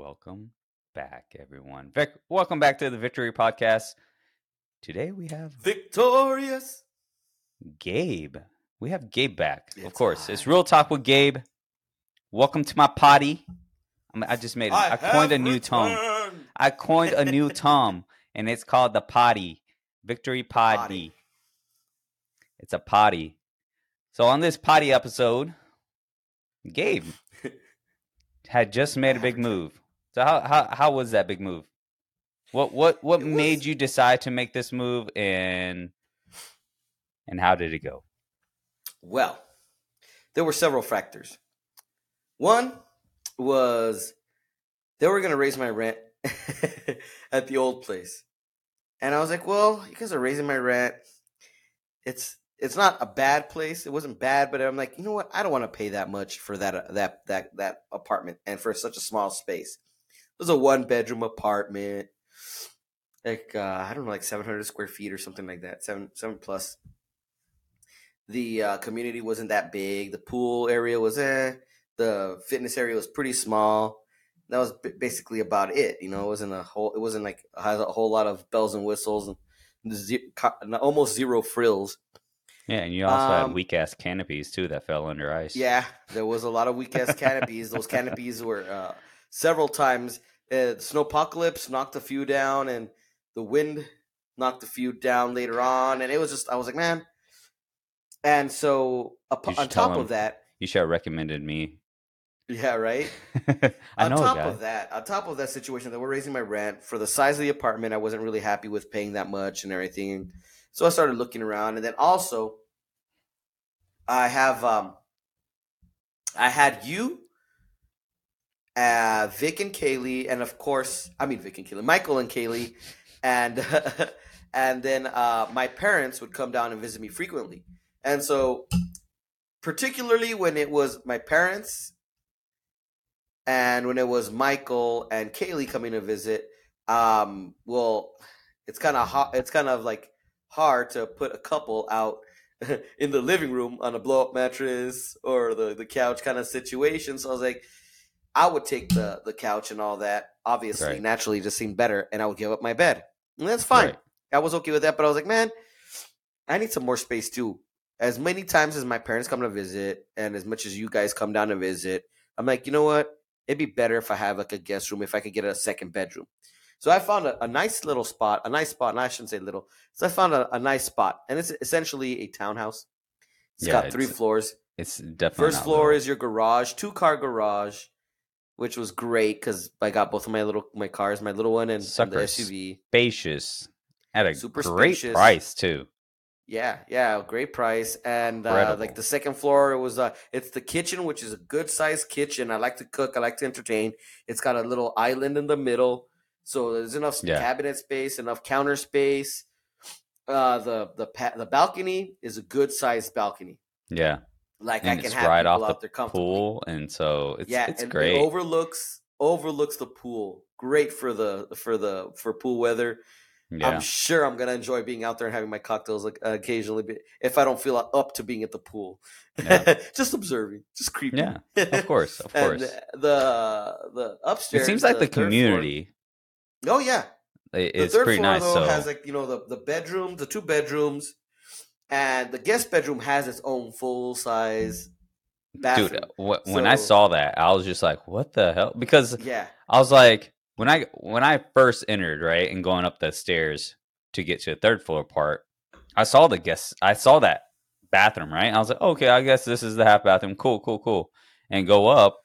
Welcome back, everyone. Vic, welcome back to the Victory Podcast. Today we have Victorious. Gabe. We have Gabe back. of It's course, it's Real Talk with Gabe. Welcome to my potty. I, just made. I, coined a new returned. I coined a new term, and it's called the potty. Victory potty. Potty. It's a potty. So on this potty episode, Gabe had just made a big move. So how how how was that big move? What what what It made was- you decide to make this move and and how did it go? Well, there were several factors. One was they were going to raise my rent at the old place. And I was like, well, you guys are raising my rent. It's it's not a bad place. It wasn't bad, but I'm like, you know what? I don't want to pay that much for that uh, that that that apartment and for such a small space. It was a one bedroom apartment. Like uh, I don't know, like 700 square feet or something like that. Seven seven plus. The uh, community wasn't that big. The pool area was eh. The fitness area was pretty small. That was b- basically about it. You know, it wasn't a whole. It wasn't like has a whole lot of bells and whistles and ze- almost zero frills. Yeah, and you also had Um, weak ass canopies too that fell under ice. Yeah, there was a lot of weak ass canopies. Those canopies were uh, several times. Uh, the snowpocalypse knocked a few down, and the wind knocked a few down later on. And it was just, I was like, man. And so up, on top him. of that, You should have recommended me. yeah, right. I on know top of that, on top of that situation, that we're raising my rent for the size of the apartment. I wasn't really happy with paying that much and everything, so I started looking around. And then also, I have um, I had you, uh, Vic and Kaylee, and of course, I mean Vic and Kaylee, Michael and Kaylee, and and then uh, my parents would come down and visit me frequently, and so particularly when it was my parents and when it was Michael and Kaylee coming to visit, um, well, it's kind of hot. It's kind of like hard to put a couple out in the living room on a blow up mattress or the, the couch kind of situation. So I was like, I would take the the couch and all that. Obviously, Right. naturally, just seemed better, and I would give up my bed, and that's fine. Right. I was okay with that, but I was like, man, I need some more space too. As many times as my parents come to visit, and as much as you guys come down to visit, I'm like, you know what? It'd be better if I have like a guest room, if I could get a second bedroom. So I found a, a nice little spot, a nice spot, and I shouldn't say little. So I found a, a nice spot, and it's essentially a townhouse. It's Yeah, got three it's- floors. It's definitely First floor little. is your garage, two car garage, which was great because I got both of my little my cars, my little one and, and the. SUV. spacious at a Super great spacious. price too. Yeah, yeah, great price. And uh, like the second floor, it was uh, it's the kitchen, which is a good sized kitchen. I like to cook. I like to entertain. It's got a little island in the middle, so there's enough Yeah. cabinet space, enough counter space. Uh, the the pa- the balcony is a good sized balcony. Yeah, Like I and can it's have right people off out the there pool, and so it's yeah, it's great. it overlooks overlooks the pool. Great for the for the for pool weather. yeah, I'm sure I'm gonna enjoy being out there and having my cocktails occasionally, but if I don't feel up to being at the pool, Yeah. just observing, just creeping. Yeah, of course, of And course. the the upstairs. It seems like the, floor- community oh yeah, it's the third pretty floor nice. though So has like you know the the bedroom, the two bedrooms, and the guest bedroom has its own full size bathroom. dude, wh- when I saw that, I was just like, "What the hell?" Because yeah, I was like, when I when I first entered, right, and going up the stairs to get to the third floor part, I saw the guest. I saw that bathroom, right? I was like, okay, I guess this is the half bathroom. Cool, cool, cool. And go up,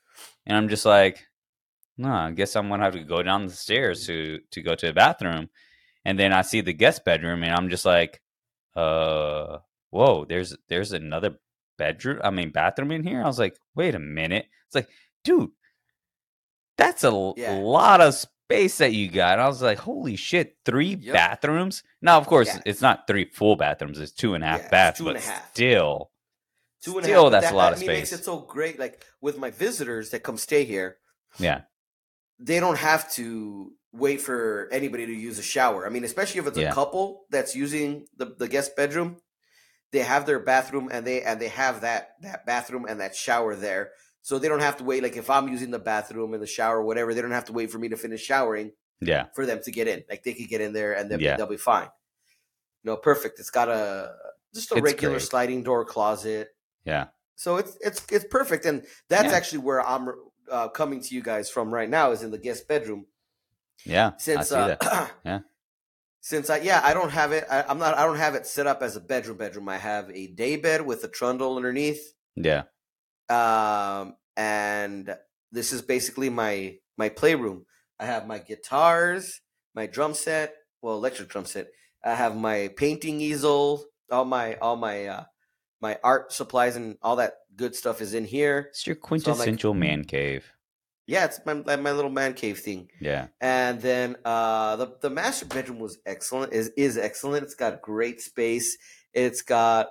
and I'm just like, no, I guess I'm gonna have to go down the stairs to to go to the bathroom. And then I see the guest bedroom, and I'm just like, uh, whoa, there's there's another bedroom. I mean, bathroom in here. I was like, wait a minute. It's like, dude, that's a Yeah. lot of space that you got. I was like, holy shit, three Yep. bathrooms. Now, of course, Yeah. it's not three full bathrooms. It's two and a half Yeah, baths, but half. still, two and a Still, half, that's a lot that of me makes space. it so great. Like with my visitors that come stay here, yeah, they don't have to wait for anybody to use a shower. I mean, especially if it's Yeah. a couple that's using the, the guest bedroom, they have their bathroom and they and they have that that bathroom and that shower there. So they don't have to wait. Like if I'm using the bathroom and the shower or whatever, they don't have to wait for me to finish showering Yeah. for them to get in. Like they could get in there and they'll, Yeah. they'll be fine. No, perfect. It's got a just a It's regular great. sliding door closet. Yeah. So it's it's it's perfect, and that's Yeah. actually where I'm uh, coming to you guys from right now is in the guest bedroom. Yeah. I Since see uh, that. Yeah. since I yeah I don't have it I, I'm not I don't have it set up as a bedroom bedroom. I have a day bed with a trundle underneath, Yeah. um, and this is basically my my playroom. I have my guitars, my drum set, well electric drum set. I have my painting easel, all my all my uh, my art supplies and all that good stuff is in here. It's your I'm like- quintessential man cave. Yeah, it's my my little man cave thing. Yeah. And then uh, the the master bedroom was excellent. is is excellent. It's got great space. It's got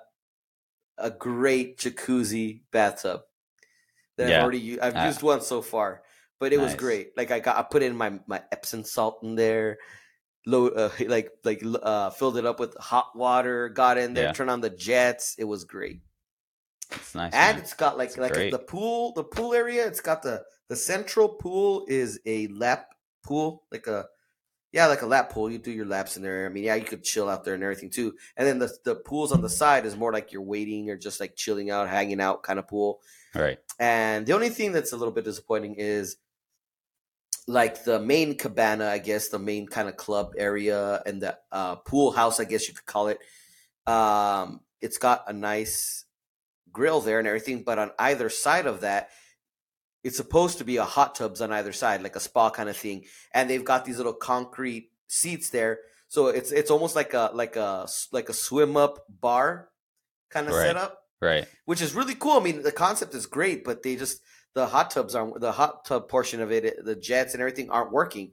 a great jacuzzi bathtub that Yeah. I've already u- I've Ah. used one so far, but it was great. Like I got I put in my my Epsom salt in there. Low, uh, like like uh, filled it up with hot water. Got in there, Yeah. turned on the jets. It was great It's nice. and man. it's got like It's like great. the pool the pool area it's got the the central pool is a lap pool like a yeah like a lap pool you do your laps in there i mean yeah you could chill out there and everything too and then the the pools on the side is more like you're waiting or just like chilling out hanging out kind of pool Right. and the only thing that's a little bit disappointing is like the main cabana, I guess, the main kind of club area and the uh, pool house, I guess you could call it. Um, it's got a nice grill there and everything, but on either side of that, it's supposed to be a hot tubs on either side, like a spa kind of thing, and they've got these little concrete seats there, so it's it's almost like a like a like a swim up bar kind of Right. setup Right. which is really cool. I mean, the concept is great, but they just the hot tubs aren't the hot tub portion of it, the jets and everything aren't working.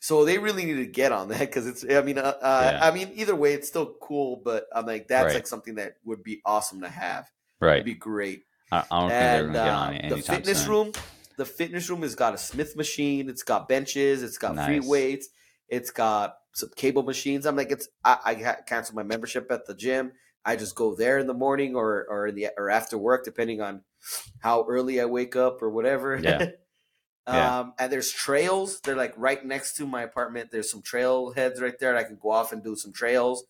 So they really need to get on that because it's. I mean, uh, uh, Yeah. I mean, either way, it's still cool. But I'm like, that's Right. like something that would be awesome to have. Right. It'd be great. I, I don't think they're And gonna get on it the fitness soon. room, the fitness room has got a Smith machine. It's got benches. It's got free weights. It's got some cable machines. I'm like, it's. I, I canceled my membership at the gym. I just go there in the morning or or in the or after work, depending on how early I wake up or whatever. Yeah. Yeah. Um, and there's trails. They're like right next to my apartment. There's some trail heads right there. I can go off and do some trails.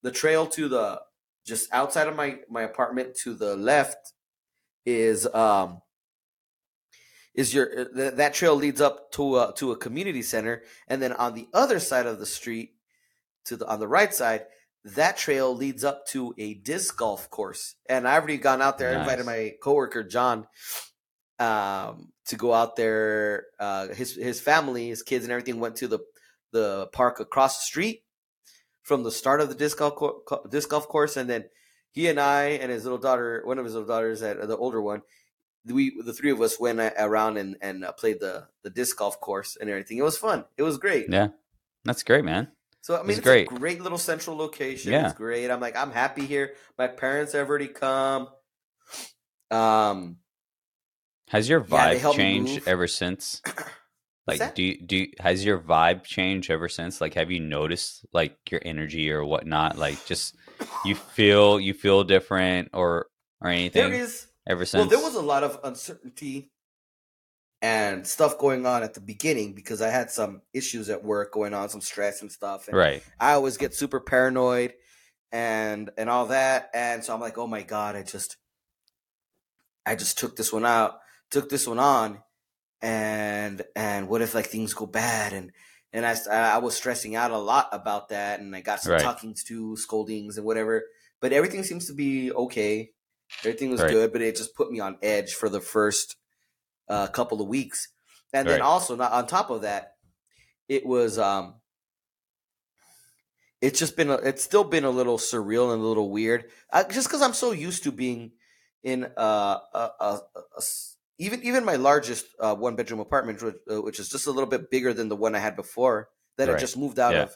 The trail to the just outside of my my apartment to the left is um is your uh, th- that trail leads up to a, to a community center and then on the other side of the street to the on the right side that trail leads up to a disc golf course. And i've already gone out there i invited my coworker john um to go out there uh his his family his kids and everything went to the the park across the street from the start of the disc golf co- disc golf course and then he and i and his little daughter one of his little daughters that the older one we the three of us went around and and uh, played the the disc golf course and everything. It was fun. It was great. Yeah. That's great, man. So I mean, was it's great. a great little central location. Yeah. It's great. I'm like, I'm happy here. My parents have already come. Um, Has your vibe me changed ever since? Like, that? do you, do you, has your vibe changed ever since? Like, have you noticed like your energy or whatnot? Like, just you feel you feel different or or anything there is ever since? well, there was a lot of uncertainty and stuff going on at the beginning because I had some issues at work going on, some stress and stuff. And right. I always get super paranoid and and all that. And so I'm like, oh my god, I just I just took this one out, took this one on, and and what if like things go bad and and I I was stressing out a lot about that, and I got some Right. talkings to, scoldings and whatever. But everything seems to be okay. Everything was Right. good, but it just put me on edge for the first uh, couple of weeks, and then Right. also not on top of that, it was um it's just been a, it's still been a little surreal and a little weird uh, just because i'm so used to being in uh, a, a, a- a even even my largest uh, one bedroom apartment which, uh, which is just a little bit bigger than the one i had before that i just moved out Yeah. of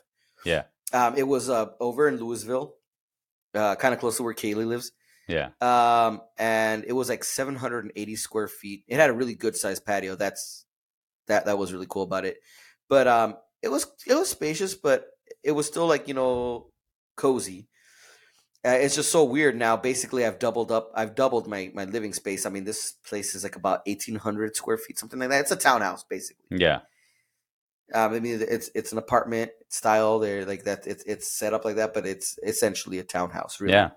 Yeah. um, it was uh, over in louisville uh, kind of close to where kaylee lives Yeah. um, and it was like 780 square feet. It had a really good sized patio. That's that that was really cool about it. But um, it was it was spacious, but it was still like you know cozy. Uh, it's just so weird now. Basically, I've doubled up. I've doubled my my living space. I mean, this place is like about eighteen hundred square feet, something like that. It's a townhouse, basically. Yeah. Um, I mean, it's it's an apartment style. There, like that. It's it's set up like that, but it's essentially a townhouse. Really. Yeah.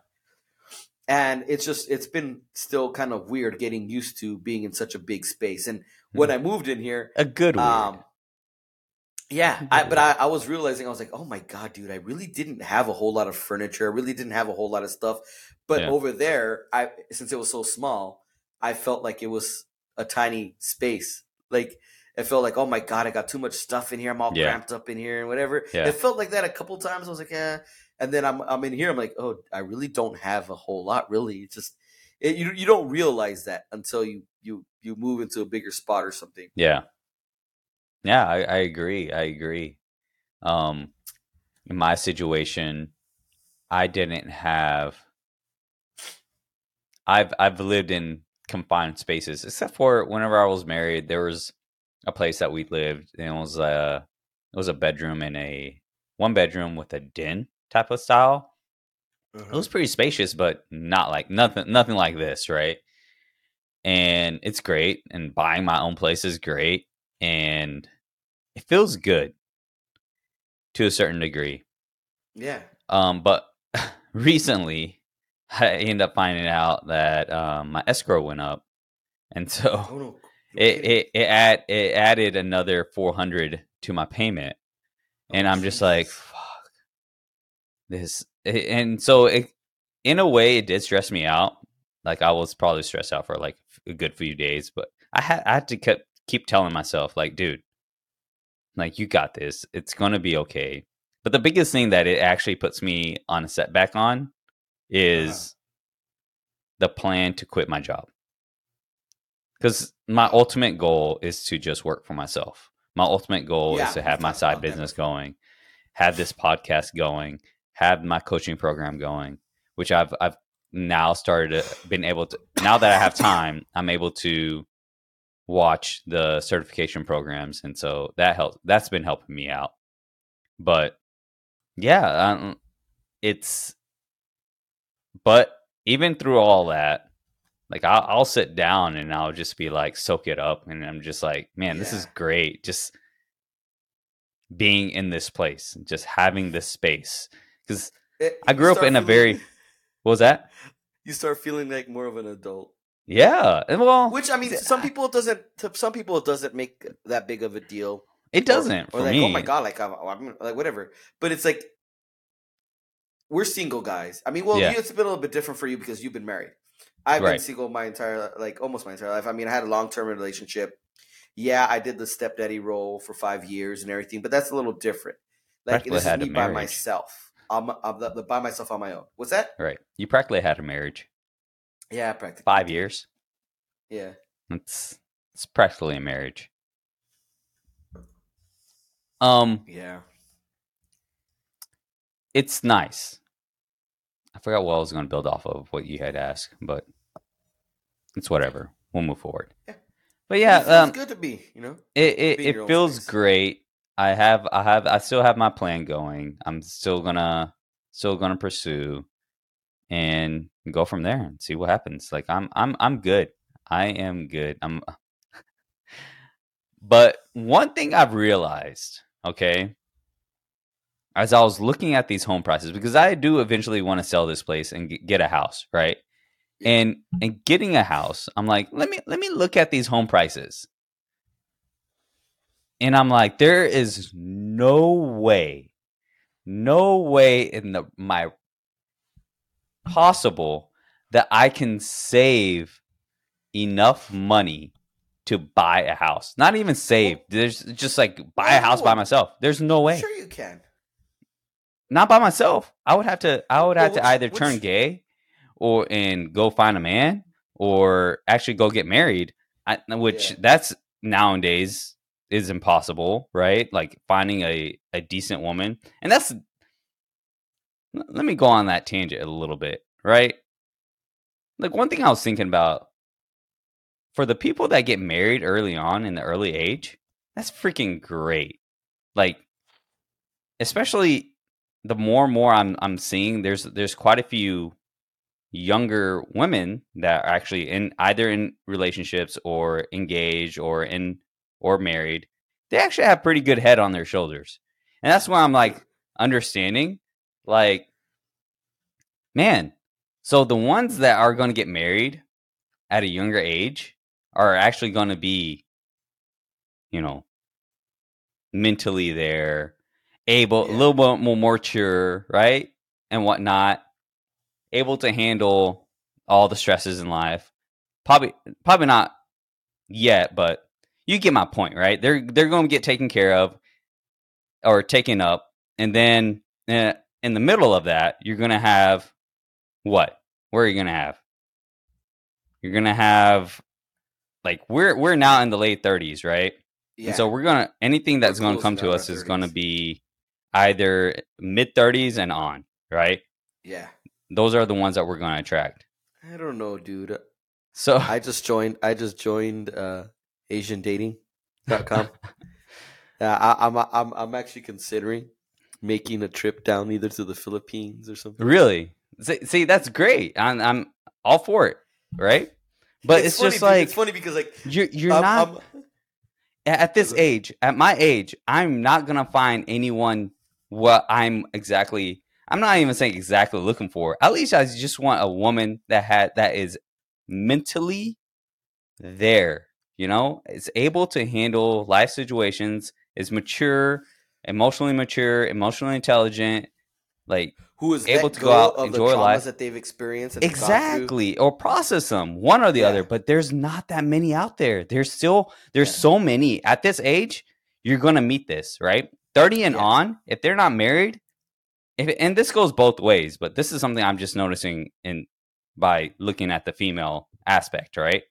And it's just it's been still kind of weird getting used to being in such a big space. And when I moved in here, A good weird. um, yeah, I, but I, I was realizing I was like, oh my god, dude, I really didn't have a whole lot of furniture. I really didn't have a whole lot of stuff. But Yeah. over there, I since it was so small, I felt like it was a tiny space. Like it felt like, oh my god, I got too much stuff in here. I'm all Yeah. cramped up in here and whatever. Yeah. It felt like that a couple times. I was like, yeah. And then I'm I'm in here. I'm like, oh, I really don't have a whole lot. Really, it's just it, you you don't realize that until you you you move into a bigger spot or something. Yeah. Yeah, I, I agree. I agree. Um, in my situation, I didn't have. I've I've lived in confined spaces, except for whenever I was married. There was a place that we lived, and it was a it was a bedroom in a one bedroom with a den type of style. It was pretty spacious, but not like nothing nothing like this, right? And it's great, and buying my own place is great, and it feels good to a certain degree. Yeah. Um, but recently, I ended up finding out that um, my escrow went up, and so Oh no. it it it, add, it added another four hundred to my payment, and I'm just like, fuck this. And so, it, in a way, it did stress me out. Like I was probably stressed out for like a good few days, but I had I had to keep keep telling myself, like, dude, like you got this. It's gonna be okay. But the biggest thing that it actually puts me on a setback on uh-huh. is the plan to quit my job. Because my ultimate goal is to just work for myself. My ultimate goal Yeah, is to we've my side business going, have this podcast going, have my coaching program going, which I've I've now started to been able to now that I have time, I'm able to watch the certification programs and so that helps that's been helping me out. But yeah, um, it's but even through all that, like I'll, I'll sit down and I'll just be like soak it up, and I'm just like, man, this is great. Just being in this place, just having this space. Because I grew up in a feeling- very what was that? You start feeling like more of an adult. Yeah, and well, Which I mean, some people it doesn't. To some people, it doesn't make that big of a deal. it doesn't or, for or like, me. oh my god, like I'm, I'm like whatever. But it's like we're single guys. I mean, well, Yeah. you, it's been a little bit different for you because you've been married. I've been single my entire, like almost my entire life. I mean, I had a long term relationship. Yeah, I did the stepdaddy role for five years and everything, but that's a little different. Like this is me by myself. I'm, I'm the, the- by myself on my own. What's that? Right, you practically had a marriage, Yeah, practically five years. Yeah, It's it's practically a marriage. Um, yeah. it's nice. I forgot what I was going to build off of what you had asked, but it's whatever. We'll move forward. Yeah. But yeah, it feels um, good to be. You know. it it, be in your it feels great. I have I have I still have my plan going. I'm still gonna still gonna pursue and go from there and see what happens. Like I'm I'm I'm good. I am good. I'm But one thing I've realized, okay, as I was looking at these home prices because I do eventually want to sell this place and get a house, right? And and getting a house, I'm like, let me let me look at these home prices. And I'm like, there is no way, no way in the my possible that I can save enough money to buy a house. Not even save. There's just like buy a house by myself. There's no way. Sure, you can. Not by myself. I would have to I would Well, have to either turn gay or and go find a man or actually go get married. I, which Yeah. that's nowadays is impossible, right? Like finding a a decent woman. And that's let me go on that tangent a little bit, right? Like one thing I was thinking about for the people that get married early on in the early age, that's freaking great. Like especially the more and more I'm I'm seeing there's there's quite a few younger women that are actually in either in relationships or engaged or in or married. They actually have pretty good head on their shoulders. And that's why I'm like understanding like man, so the ones that are going to get married at a younger age are actually going to be you know mentally there able yeah. a little bit more mature, right? And whatnot, able to handle all the stresses in life. Probably probably not yet, but you get my point, right? They're they're going to get taken care of or taken up, and then uh, in the middle of that, you're going to have what? Where are you going to have? You're going to have like we're we're now in the late 30s, right? Yeah. And so we're gonna anything that's going to come to us is going to be either mid 30s and on, right? Yeah. Those are the ones that we're going to attract. I don't know, dude. So I just joined I just joined uh asiandating.com. yeah, I, I'm I'm I'm actually considering making a trip down either to the Philippines or something. Really? See, see that's great. I'm I'm all for it, right? But it's, it's just like it's funny because like you're you're not at this age, at my age, I'm not gonna find anyone what I'm exactly I'm not even saying exactly looking for. At least I just want a woman that had that is mentally there, you know, is able to handle life situations, is mature, emotionally mature, emotionally intelligent, like who is able to go out of enjoy life that they've experienced exactly or process them one or the yeah. other but there's not that many out there there's still there's yeah. so many at this age you're gonna meet this right 30 and yeah. on, if they're not married, if, and this goes both ways, but this is something I'm just noticing in by looking at the female aspect, right?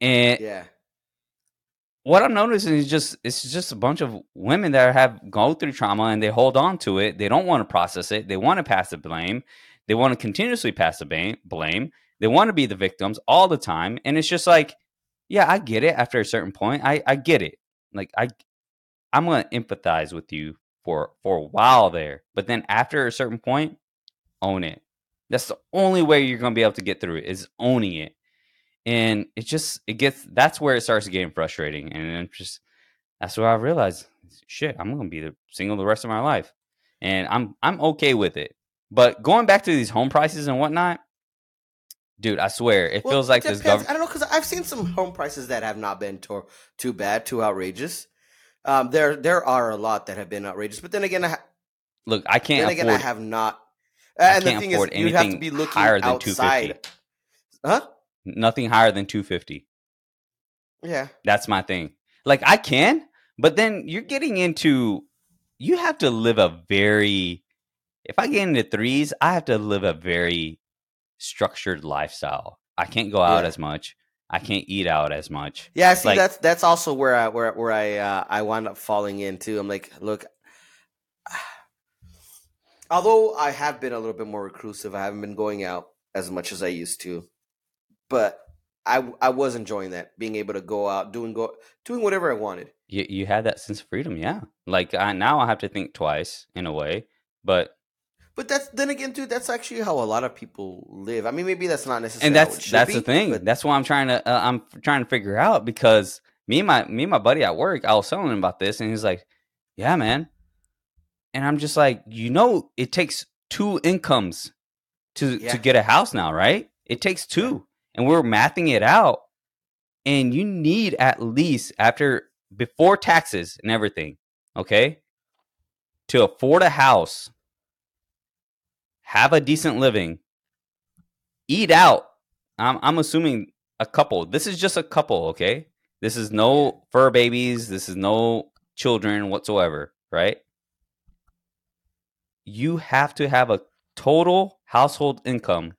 And yeah, what I'm noticing is just it's just a bunch of women that have gone through trauma and they hold on to it. They don't want to process it. They want to pass the blame. They want to continuously pass the blame. They want to be the victims all the time, and it's just like, yeah, I get it. After a certain point, I I get it. Like I I'm to empathize with you for for a while there, but then after a certain point, own it. That's the only way you're to be able to get through it is owning it. And it just it gets that's where it starts getting frustrating, and it's just that's where I realized, shit, I'm going to be the single the rest of my life, and I'm I'm okay with it. But going back to these home prices and whatnot, dude, I swear it well, feels like this government. I don't know because I've seen some home prices that have not been too, too bad, too outrageous. Um, there there are a lot that have been outrageous, but then again, I look, I can't. Then again, I have not. And the thing is, you have to be looking higher than two fifty. Huh? Nothing higher than two fifty. Yeah, that's my thing. Like I can, but then you're getting into. You have to live a very. If I get into threes, I have to live a very structured lifestyle. I can't go out yeah. as much. I can't eat out as much. Yeah, see, like, that's that's also where I where where I uh, I wind up falling into. I'm like, look, although I have been a little bit more reclusive, I haven't been going out as much as I used to, but I I was enjoying that, being able to go out, doing go doing whatever I wanted. You you had that sense of freedom, yeah. Like I, now I have to think twice in a way, but but that's then again, too. That's actually how a lot of people live. I mean, maybe that's not necessarily. And that's that's be, the thing. But... That's why I'm trying to uh, I'm trying to figure out because me and my me and my buddy at work, I was telling him about this, and he's like, "Yeah, man." And I'm just like, you know, it takes two incomes to yeah. to get a house now, right? It takes two, and we're mathing it out. And you need at least after before taxes and everything, okay, to afford a house have a decent living, eat out. I'm, I'm assuming a couple. This is just a couple, okay? This is no fur babies. This is no children whatsoever, right? You have to have a total household income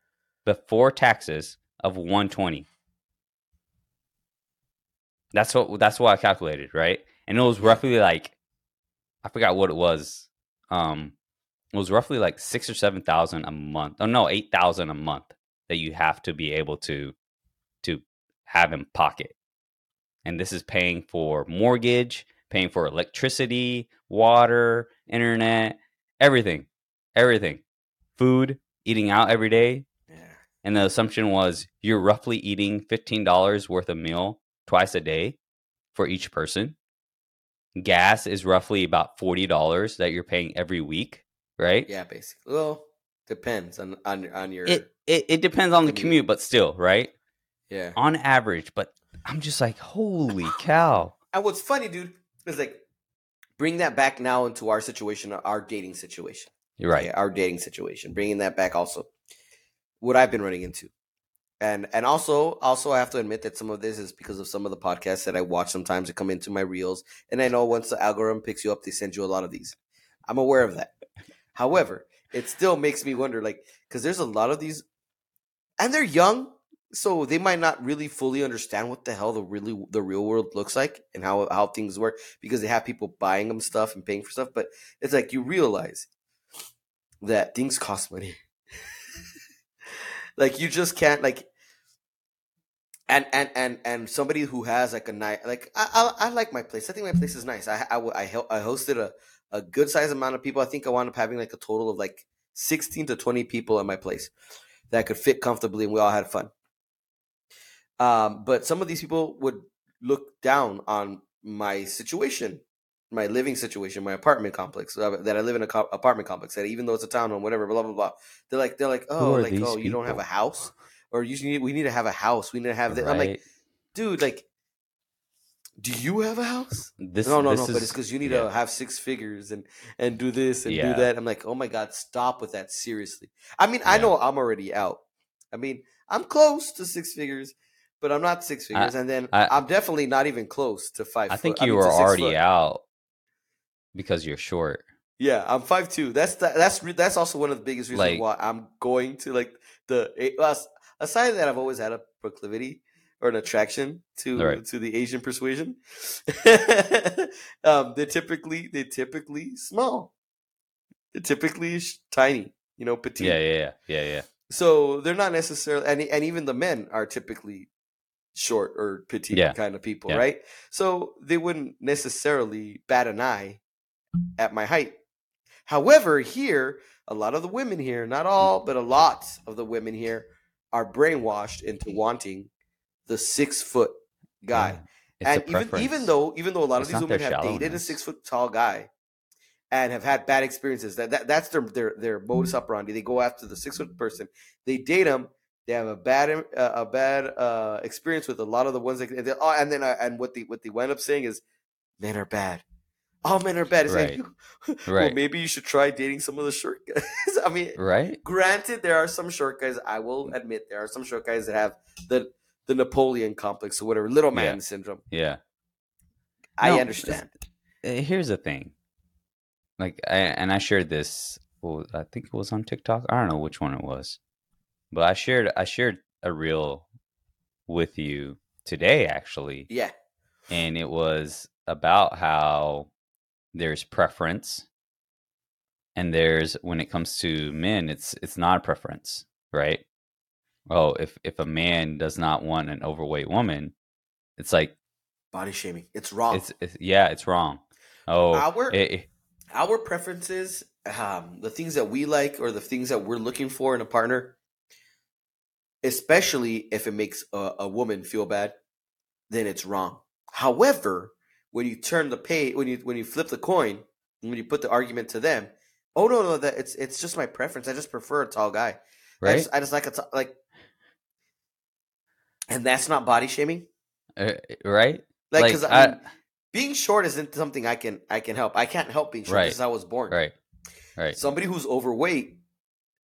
before taxes of 120. That's what that's what I calculated, right? And it was roughly like I forgot what it was. Um it was roughly like six or seven thousand a month. Oh no, eight thousand a month that you have to be able to to have in pocket. And this is paying for mortgage, paying for electricity, water, internet, everything, everything, food, eating out every day. And the assumption was you're roughly eating fifteen dollars worth of meal twice a day for each person. Gas is roughly about forty dollars that you're paying every week, right? Yeah, basically. Well, depends on on on your It, it it depends on the Commute. commute, but still, right? yeah. On average, but I'm just like, holy cow! And what's funny, dude, is like bring that back now into our situation, our dating situation. You're right. okay, our dating situation. Bringing that back also, what I've been running into, and and also also I have to admit that some of this is because of some of the podcasts that I watch sometimes that come into my reels, and I know once the algorithm picks you up, they send you a lot of these. I'm aware of that. However, it still makes me wonder, like, because there's a lot of these, and they're young, so they might not really fully understand what the hell the really the real world looks like and how how things work because they have people buying them stuff and paying for stuff. But it's like you realize that things cost money. Like you just can't like and and and and somebody who has like a night like I, I I like my place. I think my place is nice. I hel- I hosted a a good size amount of people. I think I wound up having like a total of like sixteen to twenty people at my place that could fit comfortably, and we all had fun. Um, but some of these people would look down on my situation, my living situation, my apartment complex uh, that I live in a co- apartment complex. That even though it's a townhome, whatever, blah blah blah. They're like they're like, oh, like oh, you don't have a house, or you need we need to have a house. We need to have this. I'm like, dude, like, do you have a house? This no, no, this no. But it's because you need yeah. to have six figures and and do this and Yeah. do that. I'm like, oh my god, stop with that seriously. I mean, I know I'm already out. I mean, I'm close to six figures, but I'm not six figures, and then I, I- am definitely not even close to five. I think foot. you mean, were already foot. out because you're short. Yeah, I'm five two. That's the, that's that's also one of the biggest reasons Like- why I'm going to like the aside that I've always had a proclivity or an attraction to Right. to the Asian persuasion. um, they're typically they're typically small. They're typically tiny, you know, petite. Yeah, yeah, yeah, yeah, yeah. So they're not necessarily, and and even the men are typically short or petite Yeah. kind of people, Yeah. right? So they wouldn't necessarily bat an eye at my height. However, here a lot of the women here, not all, but a lot of the women here, are brainwashed into wanting the six foot guy Yeah. And even even though even though a lot of these women have dated a six foot tall guy and have had bad experiences, that, that that's their their their modus operandi. They go after the six foot person, they date them. They have a bad uh, a bad uh, experience with a lot of the ones that and, they, oh, and then uh, and what they what they wind up saying is men are bad. All men are bad. It's like, well, Right. maybe you should try dating some of the short guys. I mean, right? granted there are some short guys i will admit there are some short guys that have the the napoleon complex or whatever little man Yeah. syndrome Yeah. i No, understand Uh, Here's the thing. Like, I, and I shared this. Well, I think it was on TikTok. I don't know which one it was, but I shared I shared a reel with you today actually, yeah and it was about how there's preference, and there's when it comes to men, it's it's not a preference, right? Oh, if if a man does not want an overweight woman, it's like body shaming it's wrong it's, it's yeah, it's wrong. Oh, our it- our preferences um the things that we like or the things that we're looking for in a partner especially if it makes a, a woman feel bad then it's wrong however when you turn the pay when you when you flip the coin when you put the argument to them oh no no that it's it's just my preference i just prefer a tall guy I right? just, I just like a t- like, and that's not body shaming. Uh, right? Like, Like, because I, I- mean, being short isn't something I can I can help. I can't help being short Right. because I was born. Right. Right. Somebody who's overweight.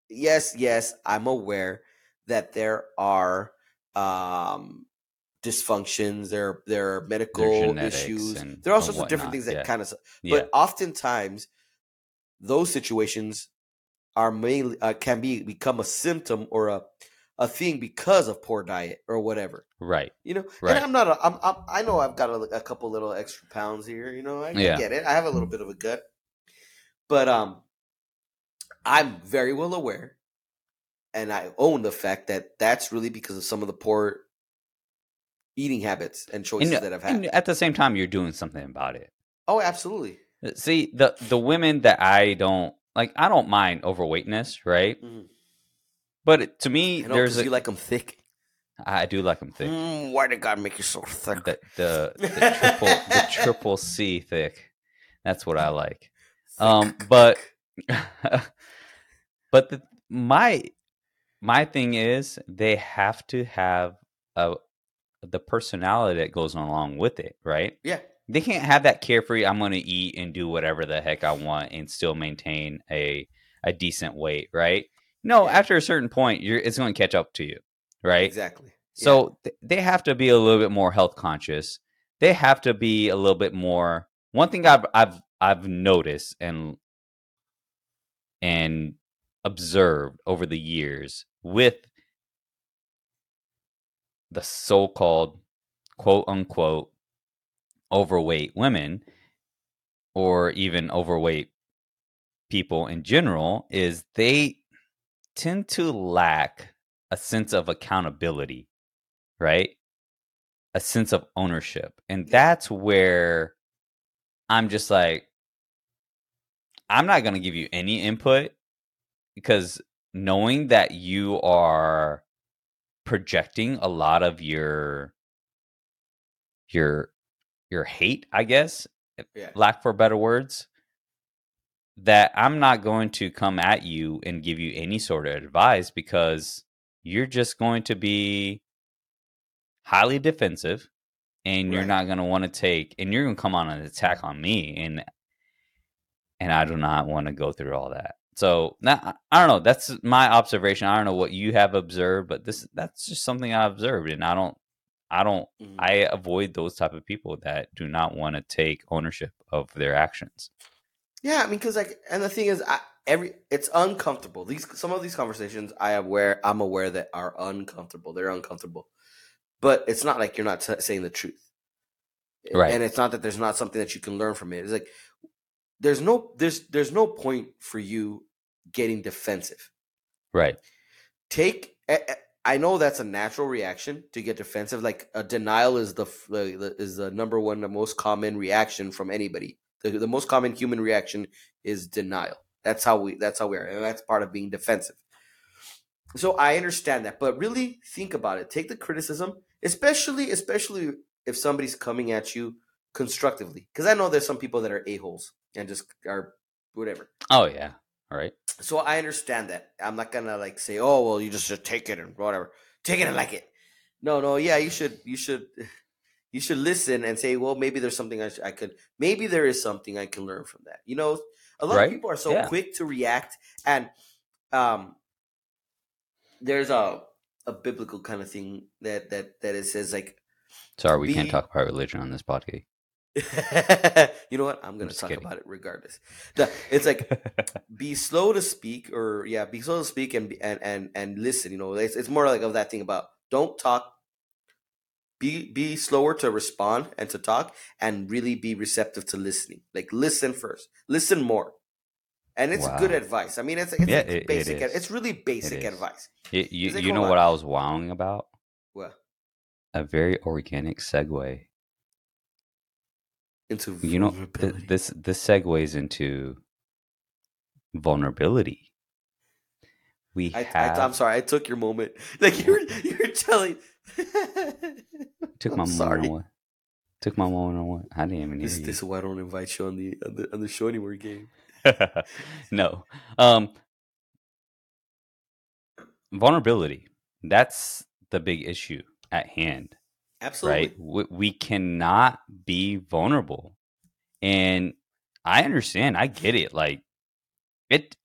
Yes, yes, I'm aware that there are um dysfunctions. There there are medical issues. and- There are all sorts of different things that yeah. kind of. Yeah. But oftentimes, those situations are mainly uh, can be become a symptom or a a thing because of poor diet or whatever. right. You know, Right. and I'm not. A, I'm, I'm. I know I've got a, a couple little extra pounds here. You know, I, I Yeah. get it. I have a little bit of a gut, but um, I'm very well aware, and I own the fact that that's really because of some of the poor eating habits and choices And, that I've had. at the same time, you're doing something about it. oh, absolutely. See the the women that I don't like I don't mind overweightness, right? Mhm. But it, to me, there's a, you like them thick. I do like them thick. Mm, why did God make you so thick? The, the the triple the triple C thick. That's what I like. Um, but but the, my my thing is they have to have a the personality that goes along with it, right? yeah, They can't have that carefree. I'm going to eat and do whatever the heck I want and still maintain a a decent weight, right? No, Yeah. after a certain point, you're it's going to catch up to you, right? exactly. So th- they have to be a little bit more health conscious. They have to be a little bit more. One thing I've I've I've noticed and and observed over the years with the so-called quote unquote overweight women or even overweight people in general is they tend to lack a sense of accountability right? A sense of ownership. And that's where I'm just like, I'm not going to give you any input because knowing that you are projecting a lot of your your your hate i guess Yeah. lack for better words that i'm not going to come at you and give you any sort of advice because you're just going to be highly defensive and you're Right. not going to want to take and you're going to come on an attack on me and and I do not want to go through all that. So now I don't know. That's my observation. I don't know what you have observed, but this that's just something I observed, and I don't, I don't, Mhm. I avoid those type of people that do not want to take ownership of their actions. Yeah, I mean, because like, and the thing is, I, every it's uncomfortable. These some of these conversations, I am aware, I'm aware that are uncomfortable. They're uncomfortable, but it's not like you're not t- saying the truth, Right. And it's not that there's not something that you can learn from it. It's like there's no there's there's no point for you getting defensive. Right. Take. I know that's a natural reaction to get defensive. Like a denial is the is the number one, the most common reaction from anybody. The, the most common human reaction is denial. That's how we. That's how we are, and that's part of being defensive. So I understand that, but really think about it. Take the criticism, especially especially if somebody's coming at you constructively, because I know there's some people that are a holes and just are whatever. Oh yeah. All right. So I understand that. I'm not gonna like say, "Oh, well, you just should take it and whatever, take it and like it." No, no, yeah, you should, you should, you should listen and say, "Well, maybe there's something I, sh- I could, maybe there is something I can learn from that." You know, a lot Right. of people are so Yeah. quick to react, and um, there's a a biblical kind of thing that that that it says like, Sorry, we can't talk about religion on this podcast. you know what? I'm gonna talk kidding. about it regardless. The- It's like be slow to speak or yeah be slow to speak and and and and listen you know it's, it's more like of that thing about don't talk be be slower to respond and to talk and really be receptive to listening like listen first listen more and it's good advice i mean it's, it's Yeah, like it- it basic ad- it's really basic is. advice you like, you know on. what I was wowing about? well A very organic segue. Into You know, th- this this segues into vulnerability. We I, have I, i'm sorry i took your moment like you were you were telling took my sorry. moment. Away. Took my moment away. I didn't even hear this, you. this is why i don't invite you on the on the, on the show anymore game no. Um vulnerability. That's the big issue at hand, absolutely right? We, we cannot be vulnerable. And I understand. I get it. Like it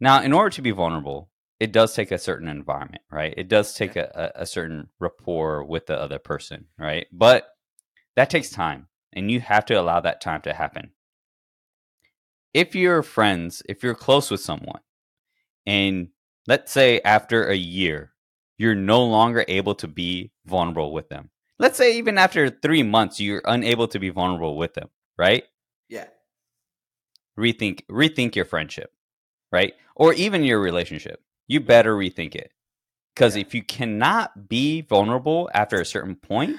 now in order to be vulnerable, it does take a certain environment, right? It does take a, a, a certain rapport with the other person, right? But that takes time and you have to allow that time to happen. If you're friends, if you're close with someone, and let's say after a year, you're no longer able to be vulnerable with them. Let's say even after three months, you're unable to be vulnerable with them, right? yeah Rethink rethink your friendship, right? Or even your relationship. You better rethink it. Because Yeah. if you cannot be vulnerable after a certain point,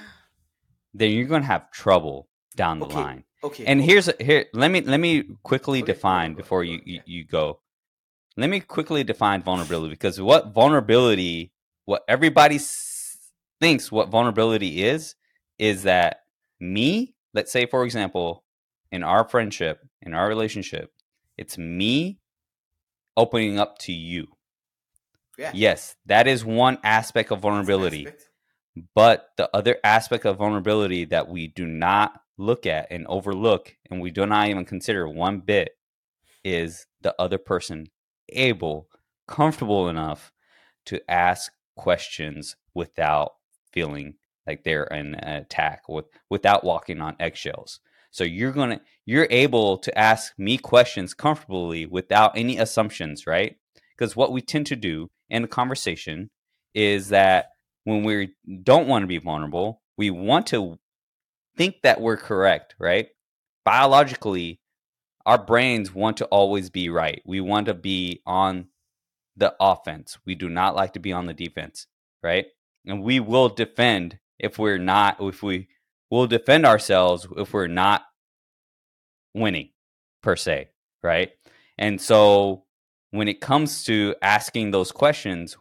then you're gonna have trouble down the Okay. line. okay And cool. here's here let me let me quickly Okay, define on, go on, before you, you you go. let me quickly define vulnerability because what vulnerability, what everybody s- thinks what vulnerability is, is that me, let's say, for example, in our friendship, in our relationship, it's me opening up to you. Yeah. Yes, that is one aspect of vulnerability. aspect. But the other aspect of vulnerability that we do not look at and overlook, and we do not even consider one bit, is the other person able, comfortable enough to ask questions without feeling like they're an attack, with, without walking on eggshells. So you're gonna, you're able to ask me questions comfortably without any assumptions, right? Because what we tend to do in a conversation is that when we don't want to be vulnerable, we want to think that we're correct, right? Biologically, our brains want to always be right. We want to be on the offense. We do not like to be on the defense, right? And we will defend if we're not, if we will defend ourselves if we're not winning per se, right? And so when it comes to asking those questions,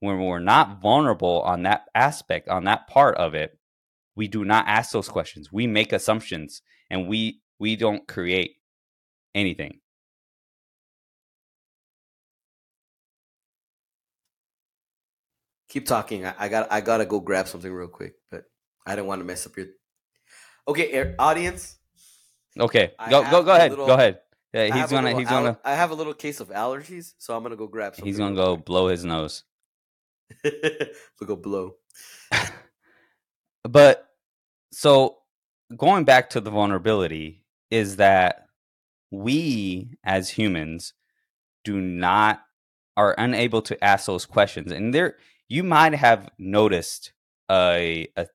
when we're not vulnerable on that aspect, on that part of it, we do not ask those questions. We make assumptions and we we don't create anything. Keep talking. I, I got I gotta go grab something real quick, but I don't want to mess up your. Okay, air, audience. Okay, I go go go ahead. little- go ahead. Yeah, he's gonna little he's gonna I have a little case of allergies, so I'm gonna go grab something. he's gonna go blow his nose. quick. we go blow. But so going back to the vulnerability is that we as humans do not are unable to ask those questions and there you might have noticed a, a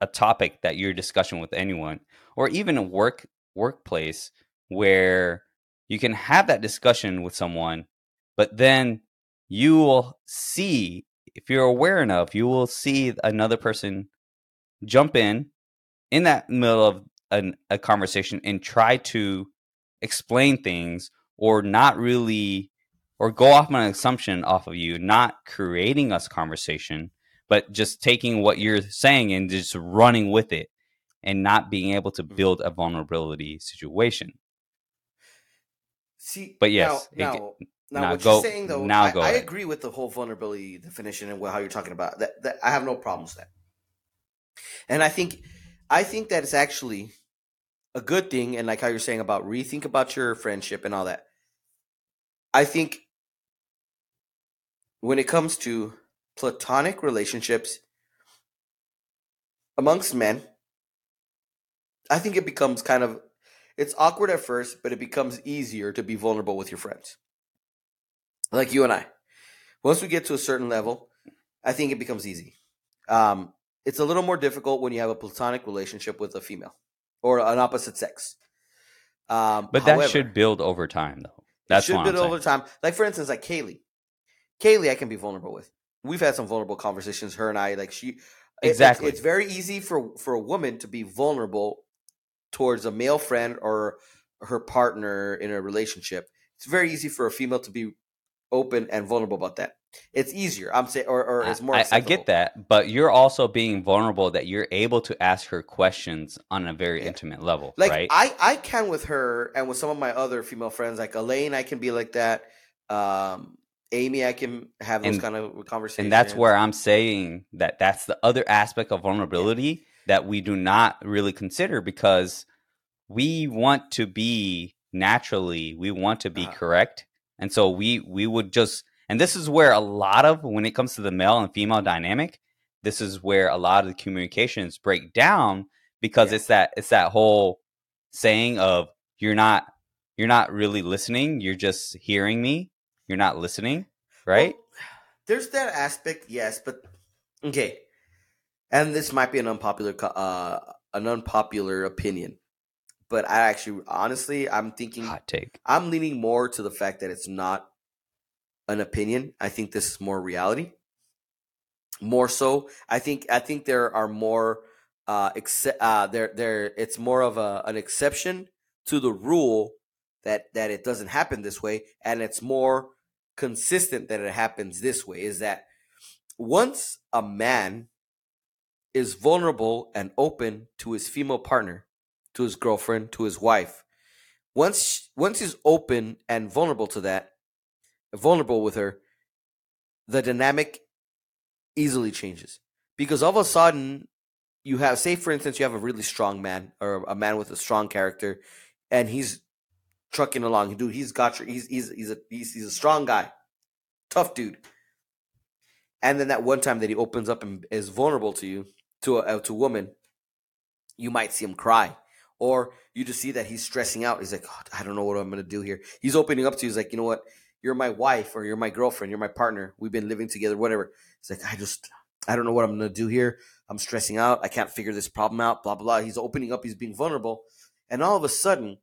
a topic that you're discussing with anyone or even a work workplace where you can have that discussion with someone but then you will see if you're aware enough you will see another person jump in in that middle of an, a conversation and try to explain things or not really or go off on an assumption off of you not creating us conversation but just taking what you're saying and just running with it and not being able to mm-hmm. build a vulnerability situation See, But yes, now, now, now now what go- you're saying though, now I, go I agree with the whole vulnerability definition and how you're talking about that. That I have no problems with that, and I think, I think that it's actually a good thing, and like how you're saying about rethink about your friendship and all that. I think when it comes to platonic relationships amongst men, I think it becomes kind of it's awkward at first, but it becomes easier to be vulnerable with your friends. Like you and I. Once we get to a certain level, I think it becomes easy. Um, it's a little more difficult when you have a platonic relationship with a female or an opposite sex. Um, but that however, should build over time though it should build over time. Like for instance, like Kaylee. Kaylee, I can be vulnerable with. We've had some vulnerable conversations. Her and I, like she, it- it's- Exactly. It's, very easy for for a woman to be vulnerable towards a male friend or her partner in a relationship. It's very easy for a female to be open and vulnerable about that. It's easier. I'm saying, or, or it's more. I, I get that, but you're also being vulnerable that you're able to ask her questions on a very Yeah. intimate level, Like right? I, I can with her and with some of my other female friends, like Elaine, I can be like that. Um, Amy, I can have those And- kind of conversations. and that's where I'm saying that that's the other aspect of vulnerability that we do not really consider because we want to be naturally, we want to be Uh-huh. correct, and so we we would just and this is where a lot of when it comes to the male and female dynamic, this is where a lot of the communications break down because Yeah. it's that it's that whole saying of you're not you're not really listening, you're just hearing me, you're not listening, right? Well, there's that aspect, yes, but okay. And this might be an unpopular, uh, an unpopular opinion, but I actually, honestly, I'm thinking, Hot take. I'm leaning more to the fact that it's not an opinion. I think this is more reality. More so, I think, I think there are more, uh, exce- uh, there, there, it's more of a an exception to the rule that that it doesn't happen this way and it's more consistent that it happens this way is that once a man is vulnerable and open to his female partner to his girlfriend to his wife once once he's open and vulnerable to that vulnerable with her the dynamic easily changes. Because all of a sudden you have say for instance you have a really strong man or a man with a strong character and he's trucking along. Dude he's got your he's he's he's a he's, he's a strong guy. Tough dude. And then that one time that he opens up and is vulnerable to you to a, uh, to a woman you might see him cry. Or you just see that he's stressing out. He's like oh, i don't know what i'm gonna do here. He's opening up to you. He's like you know what? You're my wife or you're my girlfriend. You're my partner. We've been living together whatever. It's like i just i don't know what i'm gonna do here. I'm stressing out. I can't figure this problem out, blah, blah. He's opening up, he's being vulnerable. And all of a sudden,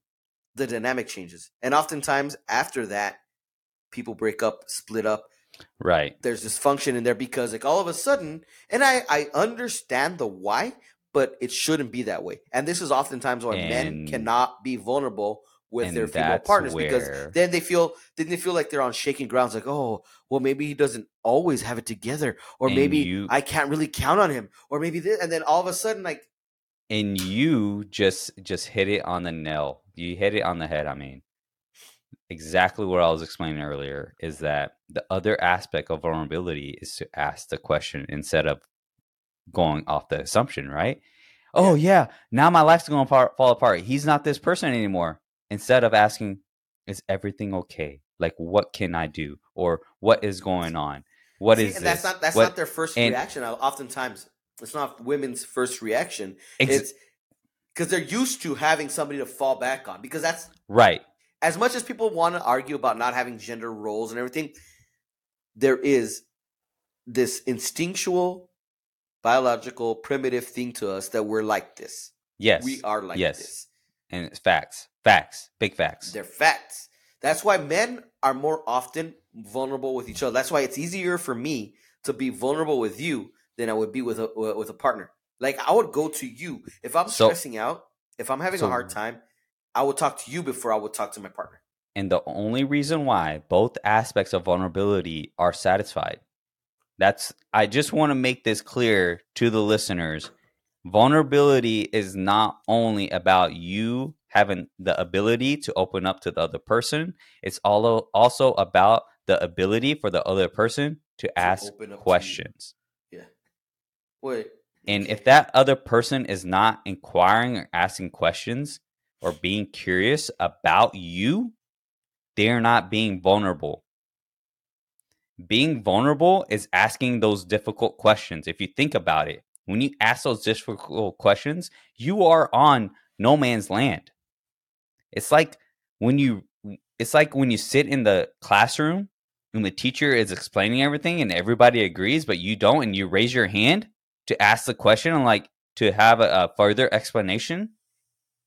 the dynamic changes. And oftentimes, after that, people break up, split up. Right. There's dysfunction in there because, like, all of a sudden, and I, I understand the why, but it shouldn't be that way. And this is oftentimes why and men cannot be vulnerable with their female partners because then they feel then they feel like they're on shaking grounds like oh well maybe he doesn't always have it together or maybe you... i can't really count on him or maybe this and then all of a sudden like and you just just hit it on the nail you hit it on the head i mean exactly what i was explaining earlier is that the other aspect of vulnerability is to ask the question instead of going off the assumption right oh yeah now my life's going to fall apart he's not this person anymore instead of asking, is everything okay? Like, what can I do? Or what is going on? What See, is that's not that's what, not their first and, reaction. Uh, oftentimes, it's not women's first reaction. Ex- it's because they're used to having somebody to fall back on. Because that's right. As much as people want to argue about not having gender roles and everything, there is this instinctual, biological, primitive thing to us that we're like this. Yes, we are like yes. this, and it's facts. Facts. Big facts. They're facts. That's why men are more often vulnerable with each other. That's why it's easier for me to be vulnerable with you than I would be with a with a partner. Like I would go to you if I'm so, stressing out, if I'm having so, a hard time, I would talk to you before I would talk to my partner. And the only reason why both aspects of vulnerability are satisfied. That's I just want to make this clear to the listeners. Vulnerability is not only about you having the ability to open up to the other person. It's all also about the ability for the other person to, to ask questions. Yeah. Wait. And if that other person is not inquiring or asking questions or being curious about you, they're not being vulnerable. Being vulnerable is asking those difficult questions. If you think about it, when you ask those difficult questions, you are on no man's land. It's like when you it's like when you sit in the classroom and the teacher is explaining everything and everybody agrees, but you don't, and you raise your hand to ask the question and like to have a, a further explanation.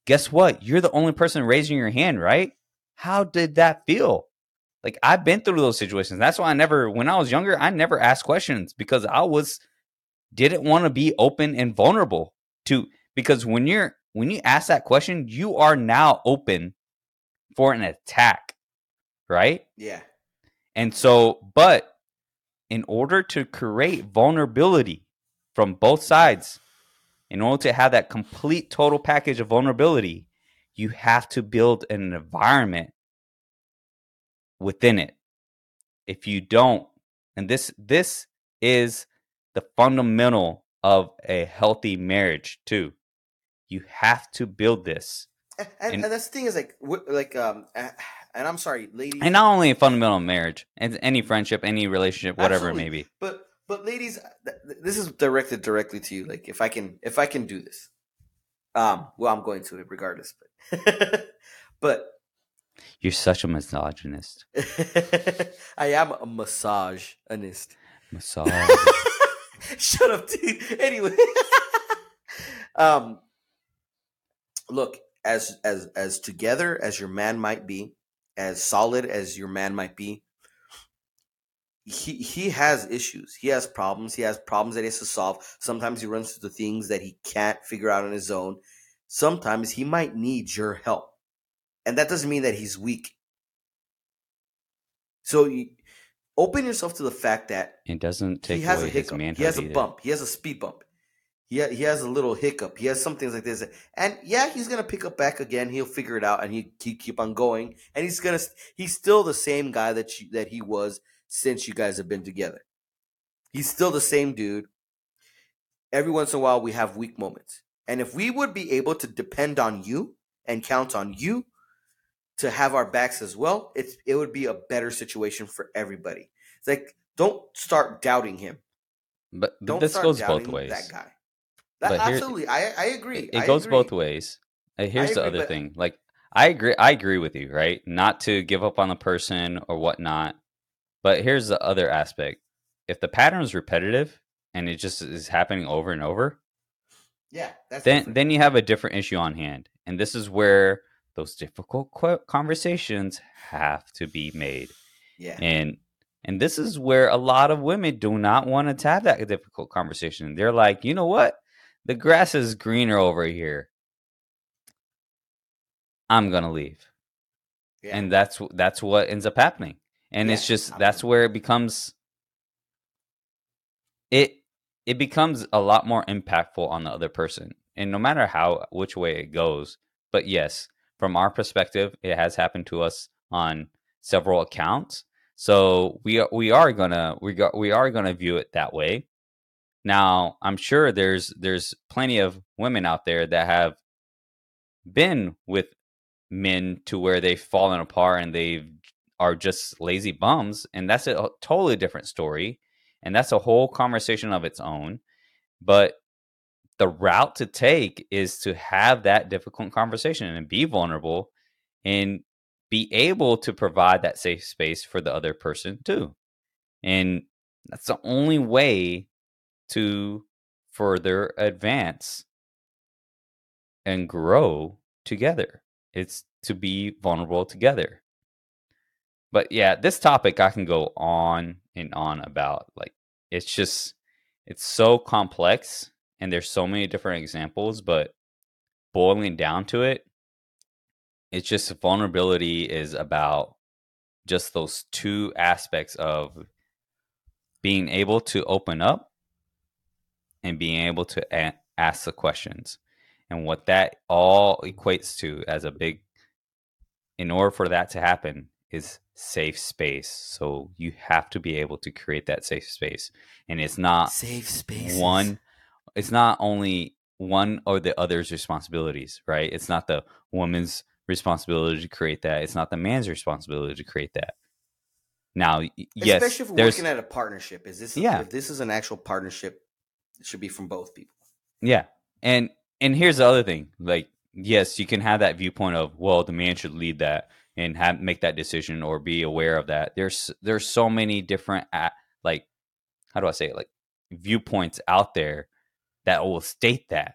Guess what? You're the only person raising your hand, right? How did that feel? Like I've been through those situations. That's why I never, when I was younger, I never asked questions because I was didn't want to be open and vulnerable to because when you're when you ask that question, you are now open for an attack, right? Yeah. And so, but in order to create vulnerability from both sides, in order to have that complete total package of vulnerability, you have to build an environment within it. If you don't, and this this is the fundamental of a healthy marriage too you have to build this. And, and, and that's the thing is like, like, um, and I'm sorry, ladies. And not only a fundamental marriage, and any friendship, any relationship, whatever Absolutely. it may be. But, but ladies, this is directed directly to you. Like, if I can, if I can do this, um, well, I'm going to it regardless. But, but you're such a misogynist. I am a misogynist. Massage. Shut up, dude. Anyway, um, look as as as together as your man might be, as solid as your man might be, he he has issues. He has problems. He has problems that he has to solve. Sometimes he runs into things that he can't figure out on his own. Sometimes he might need your help. and that doesn't mean that he's weak. So you open yourself to the fact that It doesn't take he has a hiccup. He has a either. bump. He has a speed bump. He, ha- he has a little hiccup. He has some things like this. And yeah, he's gonna pick up back again. He'll figure it out, and he, he keep on going. And he's gonna he's still the same guy that you, that he was since you guys have been together. He's still the same dude. Every once in a while, we have weak moments, and if we would be able to depend on you and count on you to have our backs as well, it's it would be a better situation for everybody. It's like don't start doubting him. But, but Don't this goes both ways. That guy. That, But here- absolutely, I I agree. It I goes agree. both ways. Uh, Here's the other but- thing. Like I agree I agree with you, right? Not to give up on the person or whatnot. But here's the other aspect. If the pattern is repetitive and it just is happening over and over, Yeah, that's then different. then you have a different issue on hand. And this is where those difficult conversations have to be made. yeah, And and this is where a lot of women do not want to have that difficult conversation. They're like, you know what? The grass is greener over here. I'm gonna leave, yeah. and that's that's what ends up happening. And it's just I'm- that's where it becomes it it becomes a lot more impactful on the other person. And no matter how which way it goes, but yes, from our perspective, it has happened to us on several accounts. So we are, we are gonna we got we are gonna view it that way. Now, I'm sure there's there's plenty of women out there that have been with men to where they've fallen apart and they are just lazy bums, and that's a totally different story, and that's a whole conversation of its own. But the route to take is to have that difficult conversation and be vulnerable and be able to provide that safe space for the other person too. And that's the only way to further advance and grow together. It's to be vulnerable together. But yeah, this topic I can go on and on about. Like, it's just, it's so complex and there's so many different examples, but boiling down to it, it's just vulnerability is about just those two aspects of being able to open up and being able to a- ask the questions and what that all equates to as a big in order for that to happen is safe space so you have to be able to create that safe space and it's not safe space. one it's not only one or the other's responsibilities right it's not the woman's responsibility to create that it's not the man's responsibility to create that now yes especially if we're there's working at a partnership. Is this? Yeah. If this is an actual partnership, it should be from both people. Yeah. And and here's the other thing. Like, yes, you can have that viewpoint of, well, the man should lead that and have make that decision or be aware of that. There's there's so many different like how do I say it? Like viewpoints out there that will state that.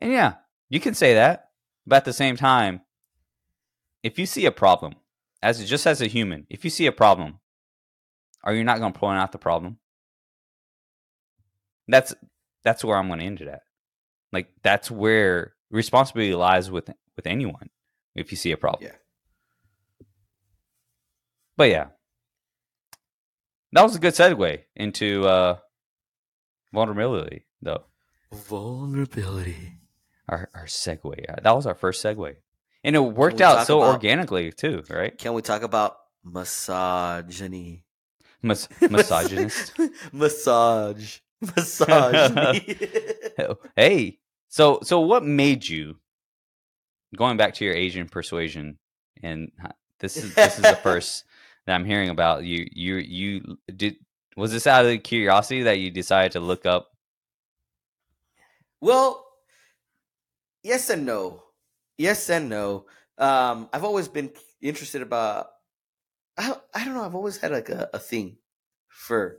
And yeah, you can say that. But at the same time, if you see a problem, as just as a human, if you see a problem, are you not going to point out the problem? That's that's where I'm going to end it at. Like that's where responsibility lies with with anyone if you see a problem. Yeah. But yeah, that was a good segue into uh, vulnerability, though. Vulnerability. Our our segue. Uh, That was our first segue, and it worked out so about- organically too, right? Can we talk about misogyny? Mis- misogynist. Massage. Massage. hey, so so what made you going back to your Asian persuasion, and this is this is the first that I'm hearing about you. You you did was this out of curiosity that you decided to look up? Well, yes and no. Yes and no. Um, I've always been interested about. I I don't know. I've always had like a, a thing for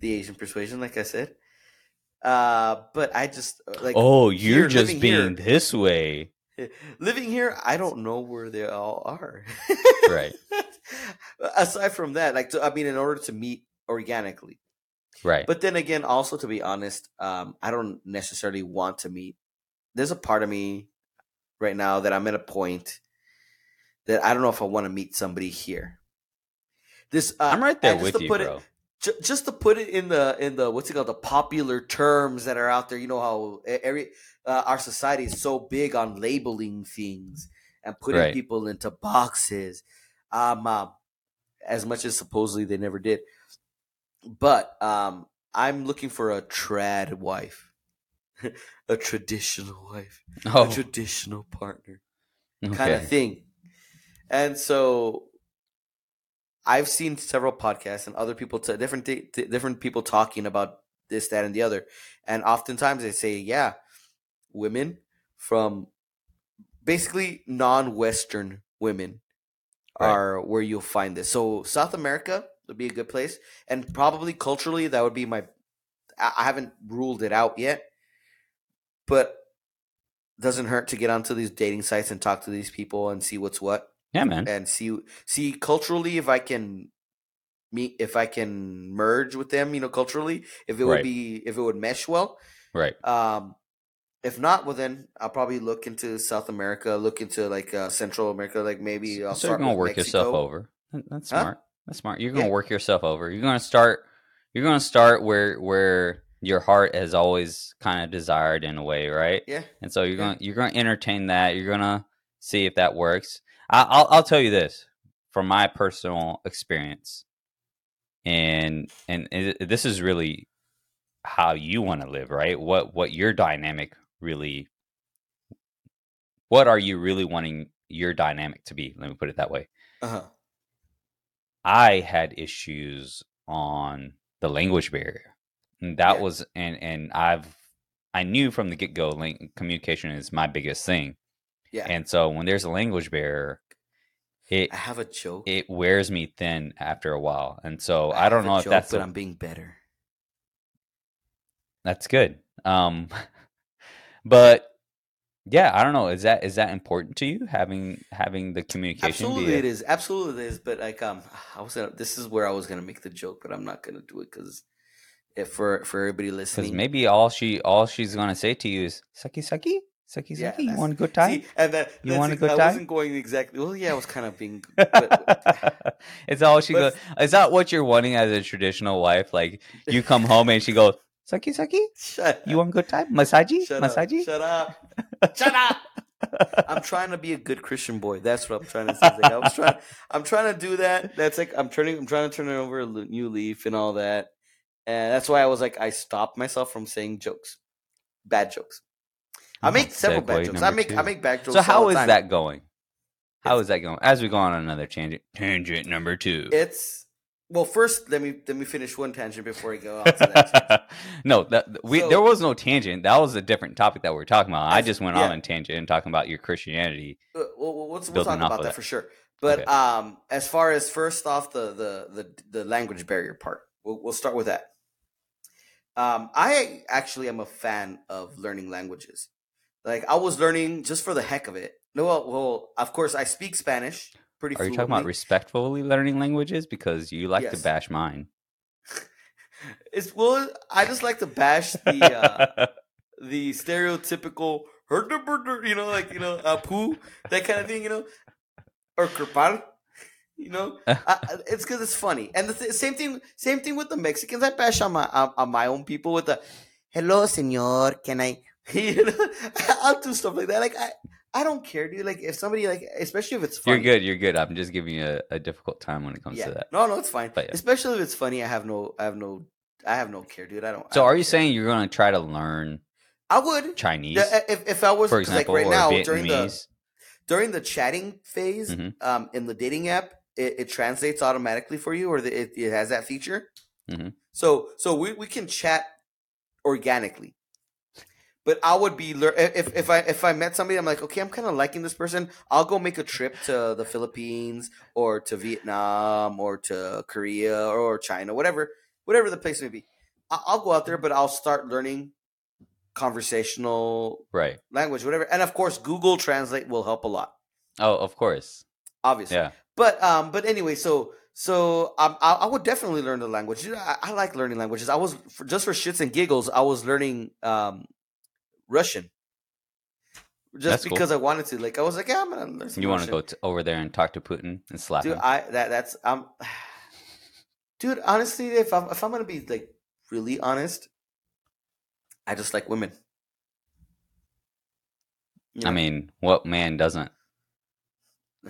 the Asian persuasion, like I said. Uh, but I just uh, like oh, you're here, just being here- this way, living here. I don't know where they all are. Right. Aside from that, like to, I mean, in order to meet organically, right? but then again, also to be honest, um, I don't necessarily want to meet. There's a part of me right now that I'm at a point that I don't know if I want to meet somebody here. This uh, I'm right there just with to you, put it- bro. ju- just to put it in the in the what's it called the popular terms that are out there you know how every uh, our society is so big on labeling things and putting Right. people into boxes um, um as much as supposedly they never did. But um i'm looking for a trad wife. A traditional wife. Oh, a traditional partner kind of thing. And so I've seen several podcasts and other people, t- different t- different people talking about this, that, and the other. And oftentimes they say, yeah, women from basically non-Western women Right. are where you'll find this. So South America would be a good place, and probably culturally that would be my. I haven't ruled it out yet, but doesn't hurt to get onto these dating sites and talk to these people and see what's what Yeah, man. and see see culturally if I can meet if I can merge with them, you know, culturally, if it would Right. be if it would mesh well. Right. Um if not, well then I'll probably look into South America, look into like uh, Central America, like maybe I'll so you're gonna work yourself over. That- That's Huh? smart. That's smart. You're gonna Yeah. work yourself over. You're gonna start. You're gonna start where where your heart has always kind of desired in a way, right? Yeah. And so you're Yeah. gonna you're gonna entertain that. You're gonna see if that works. I, I'll I'll tell you this from my personal experience, and and it, this is really how you want to live, right? What what your dynamic really. What are you really wanting your dynamic to be? Let me put it that way. Uh-huh. I had issues on the language barrier. And that Yeah. was and and I've I knew from the get go link communication is my biggest thing. Yeah. And so when there's a language barrier, it I have a joke. it wears me thin after a while. And so I, have don't know if joke, that's but I'm being better. that's good. Um but yeah, I don't know. Is that is that important to you having having the communication Absolutely, a- it is. Absolutely, it is. But like, um, I was gonna. This is where I was gonna make the joke, but I'm not gonna do it because if for for everybody listening, Because maybe all she all she's gonna say to you is "sucky sucky sucky Yeah, sucky." You want a good time? See, and that, You want a good I time? wasn't going exactly. Well, yeah, I was kind of being. But, it's all she goes. Is that what you're wanting as a traditional wife? Like you come home and she goes "sucky sucky." shut. You want good time? Massagy, Shut up. Shut up. Shut up. I'm trying to be a good Christian boy. That's what I'm trying to say. Like, I was trying. I'm trying to do that. That's like I'm turning. I'm trying to turn it over a new leaf and all that. And that's why I was like, I stopped myself from saying jokes, bad jokes. I make several bad jokes. I number make I make bad jokes. So how all the time. that going? How is that going? As we go on another tangent, tangent number two. It's well. First, let me let me finish one tangent before I go on to that. no, that we So- there was no tangent. That was a different topic that we were talking about. I That's- just went yeah. on a tangent and talking about your Christianity. Uh, We'll, we'll, we'll talk about that that. for sure. But Okay. um, as far as first off the the the, the language barrier part, we'll, we'll start with that. Um, I actually am a fan of learning languages. Like I was learning just for the heck of it. No, well, well of course I speak Spanish pretty. Are you talking about respectfully learning languages? Because you like Yes. to bash mine. It's well, I just like to bash the uh, the stereotypical you know, like you know, uh, poo, that kind of thing, you know, or kerpal, you know. I- it's because it's funny, and the th- same thing, same thing with the Mexicans. I bash on my on, on my own people with the "Hello, señor, can I?" you know, I'll do stuff like that. Like I, I don't care, dude. Like if somebody like, especially if it's funny. you're good. You're good. I'm just giving you a, a difficult time when it comes Yeah. to that. No, no, it's fine. But yeah. Especially if it's funny. I have no, I have no, I have no care, dude. I don't. I So, don't are you care. saying you're going to try to learn I would? Chinese, Yeah, if, if I was for 'cause, like example, right now Vietnamese? during the during the chatting phase Mhm. um, in the dating app, it, it translates automatically for you, or the, it, it has that feature. Mhm. So so we, we can chat organically. But I would be if if I if I met somebody, I'm like, okay, I'm kind of liking this person. I'll go make a trip to the Philippines or to Vietnam or to Korea or China, whatever whatever the place may be. I- I'll go out there, but I'll start learning conversational right? language, whatever. And of course, Google Translate will help a lot, Oh, of course. obviously. Yeah. But um, but anyway, so so um, I, I would definitely learn the language. I, I like learning languages. I was for, just for shits and giggles. I was learning um, Russian. just That's cool. because I wanted to. Like I was like, yeah, I'm gonna learn some You want to go t- over there and talk to Putin and slap dude him? i that that's i'm dude honestly if i'm if i'm gonna be like really honest i just like women You I mean, what man doesn't?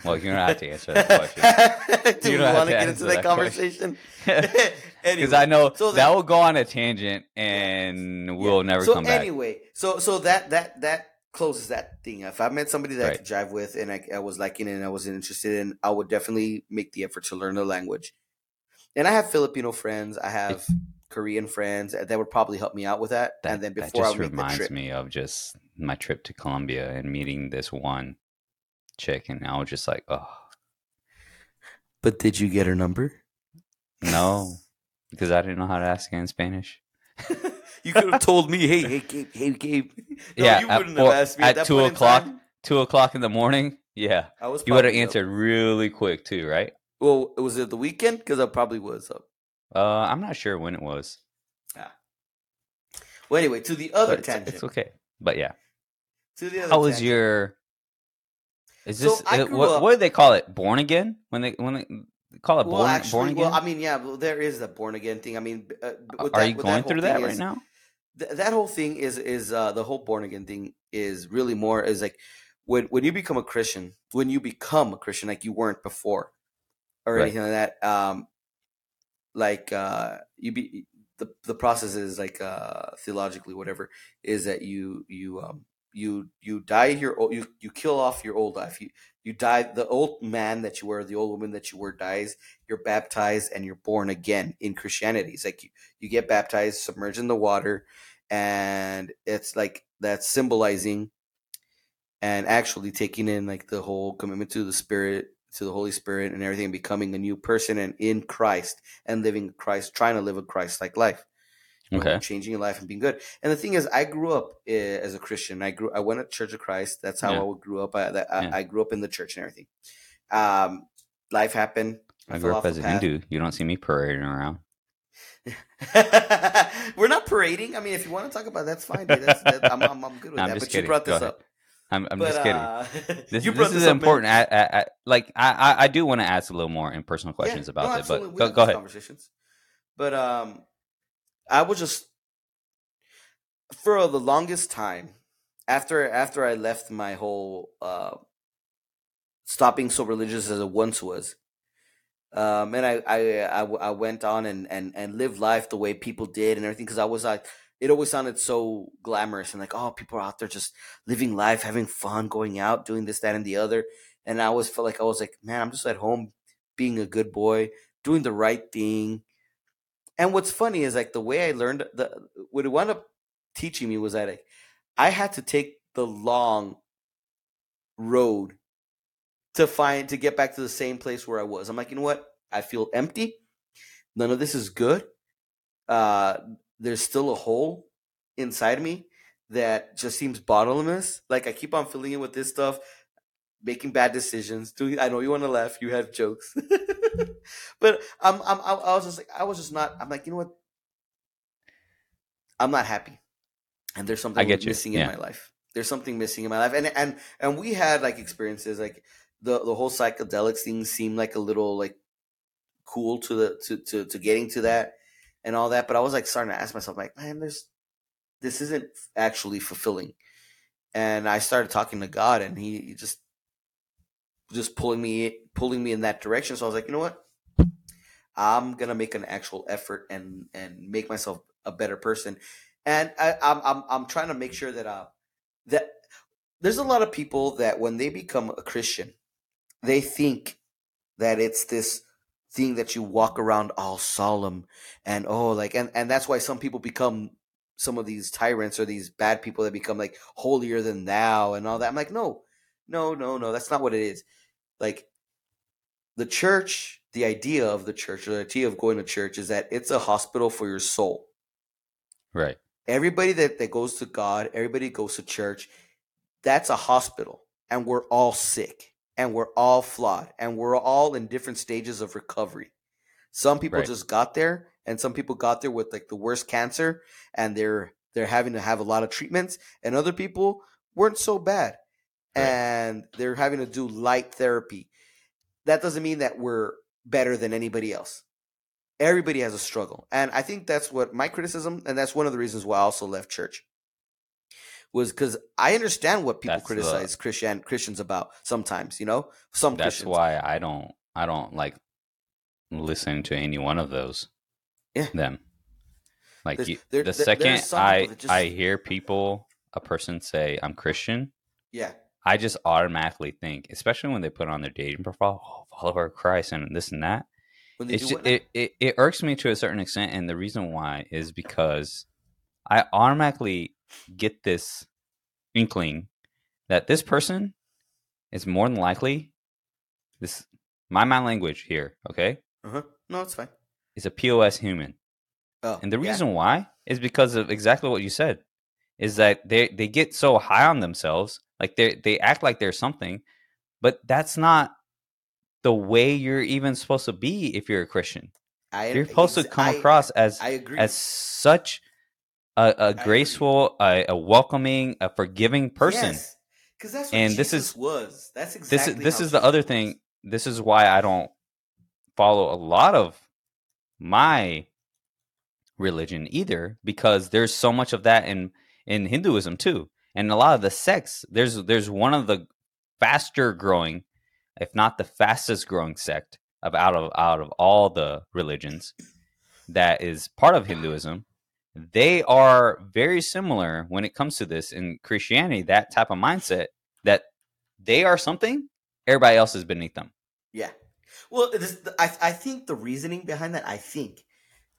Well, you don't have to answer that question. do You want to get into that that conversation? Because I know so that will go on a tangent and we'll Yeah. never so come back. anyway so so that that that closes that thing. If i met somebody that i could drive with and I, I was liking it and i wasn't interested in i would definitely make the effort to learn the language. And i have filipino friends i have korean friends that would probably help me out with that, That, and then that before i just would make the reminds me of just my trip to Colombia and meeting this one chick, and I was just like, oh but did you get her number no, because I didn't know how to ask in Spanish. you could have told me hey hey gabe hey gabe no, Yeah, you at wouldn't four- have asked me at at, that two o'clock, time. Two o'clock in the morning. Yeah, i was you would have up. answered really quick too, right? well was it the weekend because i probably was up Uh, I'm not sure when it was. Yeah. Well anyway to the other but tangent it's okay. But yeah, to the other how was your? Is So this I uh, what? up- What do they call it? Born again? When they when they call it born actually, born again? well, I mean, yeah, well, there is the born again thing. I mean, uh, Are that- you going whole through that right is- now? th- that whole thing is is uh, the whole born again thing is really more is like when when you become a Christian, when you become a Christian, like you weren't before, or Right. anything like that. Um, like uh, you be the the process is like uh, theologically whatever is that you you um you you die your you you kill off your old life. You you die the old man that you were the old woman that you were dies you're baptized and you're born again in christianity. It's like you, you get baptized submerged in the water and it's like that's symbolizing and actually taking in like the whole commitment to the spirit to the holy spirit and everything and becoming a new person and in christ and living christ trying to live a christ like life you know, Okay. changing your life and being good and the thing is i grew up uh, as a christian i grew i went to church of christ that's how Yeah. i grew up I, I, Yeah. I grew up in the church and everything um life happened I fell grew up as a. Hindu. You don't see me parading around. We're not parading. I mean, if you want to talk about, it, that's fine. That's, that, I'm, I'm, I'm good with No, I'm that. But kidding. you brought this up. I'm, I'm But, just kidding. uh, This, you this brought is this up, man. important. I, I, I, like I, I, I do want to ask a little more impersonal questions Yeah, about no, it, but go, go ahead. Conversations. But um, I was just for the longest time after after I left my whole uh, stop being so religious as it once was. Um, and I went on and, and, and lived life the way people did and everything because I was like, it always sounded so glamorous and like, oh, people are out there just living life, having fun, going out, doing this, that, and the other. And I always felt like I was like, man, I'm just at home being a good boy, doing the right thing. And what's funny is like the way I learned the what it wound up teaching me was that like, I had to take the long road to find to get back to the same place where I was. I'm like, you know what? I feel empty. None of this is good. Uh, there's still a hole inside me that just seems bottomless. Like I keep on filling it with this stuff, making bad decisions. Doing, I know you want to laugh. You have jokes, but I'm, I'm, I was just like, I was just not. I'm like, you know what? I'm not happy, and there's something I get you, missing yeah. in my life. There's something missing in my life, and and and we had like experiences like the the whole psychedelics thing seemed like a little like cool to the to to to getting to that and all that. But I was like starting to ask myself, like, man, there's this isn't actually fulfilling. And I started talking to God, and He he just just pulling me pulling me in that direction. So I was like, you know what? I'm gonna make an actual effort and and make myself a better person. And I, I'm I'm I'm trying to make sure that uh that there's a lot of people that when they become a Christian, they think that it's this thing that you walk around all solemn and oh like and and that's why some people become some of these tyrants or these bad people that become like holier than thou and all that. I'm like, no, no, no, no, that's not what it is. Like the church, the idea of the church, or the idea of going to church is that it's a hospital for your soul. Right. Everybody that, that goes to God, everybody goes to church, that's a hospital. And we're all sick and we're all flawed and we're all in different stages of recovery. Some people Right. just got there and some people got there with like the worst cancer and they're they're having to have a lot of treatments and other people weren't so bad. Right. and they're having to do light therapy. That doesn't mean that we're better than anybody else. Everybody has a struggle. And I think that's what my criticism, and that's one of the reasons why I also left church, was because I understand what people That's the- criticize Christian Christians about sometimes, you know? Some That's Christians. why I don't I don't like listening to any one of those. Yeah. Them. Like There's- you, there- the there- second I just- I hear people a person say I'm Christian, Yeah. I just automatically think, especially when they put on their dating profile, oh, follower Christ and this and that. When they It's do ju- it, it it irks me to a certain extent, and the reason why is because I automatically get this inkling that this person is more than likely this my mind language here, okay, uh-huh. No, it's fine. It's a POS human. Oh, And the yeah. reason why is because of exactly what you said. Is that they they get so high on themselves, like they they act like they're something, but that's not the way you're even supposed to be if you're a Christian. I, You're supposed to come I- across as I agree. as such a, a graceful, a, a welcoming, a forgiving person. Because that's what And this is- was. That's This exactly is this how is the other was. thing. This is why I don't follow a lot of my religion either because there's so much of that in in Hinduism too. And a lot of the sects, there's there's one of the faster growing, if not the fastest growing sect of out of out of all the religions that is part of Hinduism. They are very similar when it comes to this in Christianity, that type of mindset that they are something, everybody else is beneath them. Yeah. Well, it is, I I think the reasoning behind that, I think,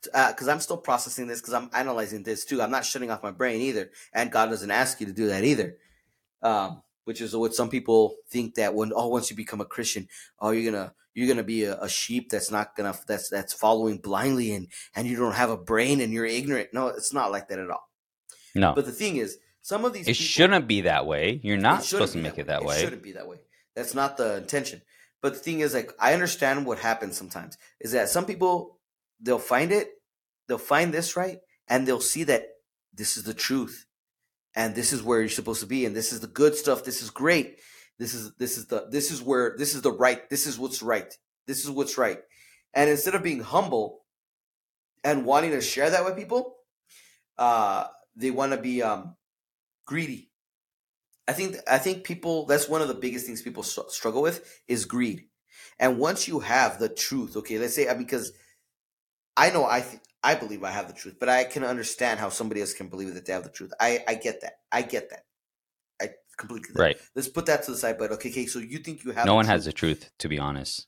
because I'm still processing this, because I'm analyzing this too. I'm not shutting off my brain either, and God doesn't ask you to do that either. Um, which is what some people think that when oh once you become a Christian, oh you're gonna you're gonna be a, a sheep that's not gonna that's that's following blindly and and you don't have a brain and you're ignorant. No, it's not like that at all. No, But the thing is, some of these it people, shouldn't be that way. You're not supposed to make it that It way. shouldn't be that way. That's not the intention. But the thing is, like, I understand what happens sometimes. Is that some people they'll find it, they'll find this right, and they'll see that this is the truth, and this is where you're supposed to be, and this is the good stuff. This is great. This is this is the this is where this is the right. This is what's right. This is what's right. And instead of being humble and wanting to share that with people, uh, they want to be um, greedy. I think I think people that's one of the biggest things people str- struggle with is greed. And once you have the truth, okay, let's say I mean, because I know I th- I believe I have the truth, but I can understand how somebody else can believe that they have the truth. I I get that. I get that. I completely get that. Right. Let's put that to the side. But okay, okay. So you think you have? No one truth. has the truth, to be honest.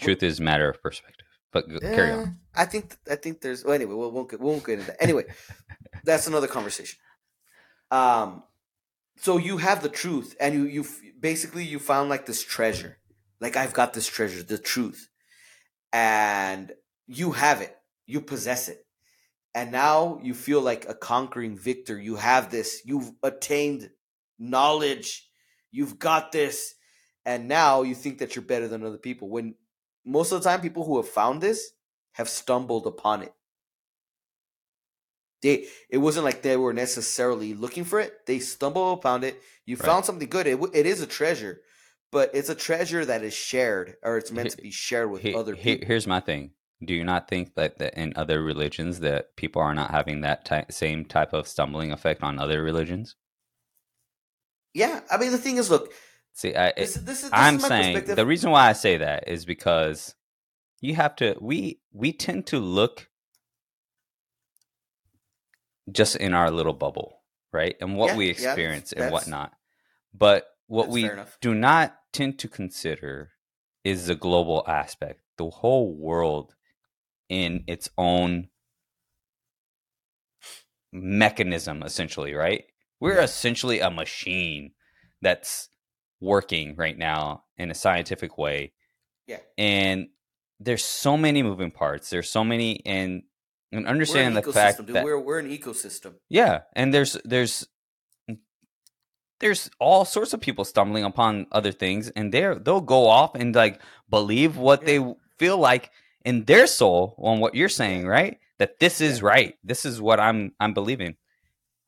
Truth is a matter of perspective. But go, carry Eh, on. I think I think there's. Well, anyway, we won't get, we won't get into that. Anyway, that's another conversation. Um, so you have the truth, and you you basically you found like this treasure. Like I've got this treasure, the truth, and you have it. You possess it, and now you feel like a conquering victor. You have this. You've attained knowledge. You've got this, and now you think that you're better than other people. When most of the time people who have found this have stumbled upon it they it wasn't like they were necessarily looking for it they stumbled upon it you Right. found something good it, it is a treasure but it's a treasure that is shared or it's meant to be shared with He- other he- people here's my thing. Do you not think that, that in other religions that people are not having that ty- same type of stumbling effect on other religions? yeah i mean the thing is look See, I, this, this is this I'm saying the reason why I say that is because you have to we we tend to look just in our little bubble, right? And what Yeah, we yeah, experience and whatnot. But what we do not tend to consider is the global aspect, the whole world in its own mechanism, essentially, right? We're Yeah. essentially a machine that's working right now in a scientific way. Yeah. And there's so many moving parts. There's so many and and understand an the fact ecosystem dude. that we're, we're an ecosystem yeah, and there's there's there's all sorts of people stumbling upon other things, and they're they'll go off and like believe what Yeah. they feel like in their soul on what you're saying, right? That this is right. This is what I'm I'm believing.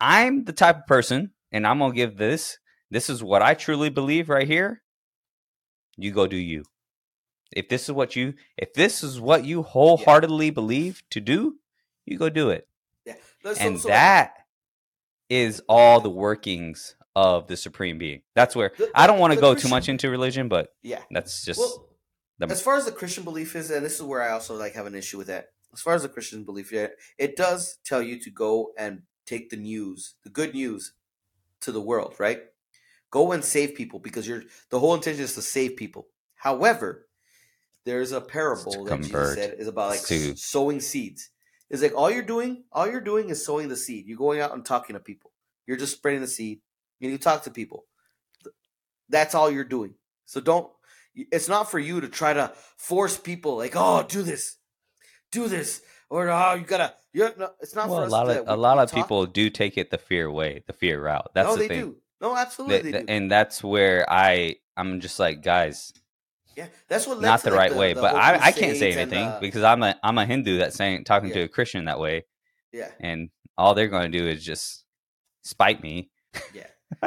I'm the type of person, and I'm gonna give this this is what I truly believe right here. You go do you. If this is what you if this is what you wholeheartedly believe to do, you go do it. Yeah. And so- that is all the workings of the supreme being. That's where The- I don't want to go too much into religion, but yeah. that's just Well, the- as far as the Christian belief is, and this is where I also like have an issue with that. As far as the Christian belief, yeah, it does tell you to go and take the news, the good news, to the world, right? Go and save people because you're the whole intention is to save people. However, there's a parable that Jesus said is about like to- sowing seeds. It's like all you're doing, all you're doing is sowing the seed. You're going out and talking to people. You're just spreading the seed, and you talk to people. That's all you're doing. So don't. It's not for you to try to force people like, oh, do this, do this, or oh, you gotta. You're, no, it's not well, for a us. lot to of a lot of people do take it the fear way, the fear route. That's no, the they thing. do. No, absolutely, Th- they do. and that's where I I'm just like guys, yeah, that's what not the like, right way. the But whole I, I can't say crusades and, anything uh, because I'm a I'm a Hindu that's saying talking to a Christian that way, yeah, and all they're going to do is just spite me. yeah.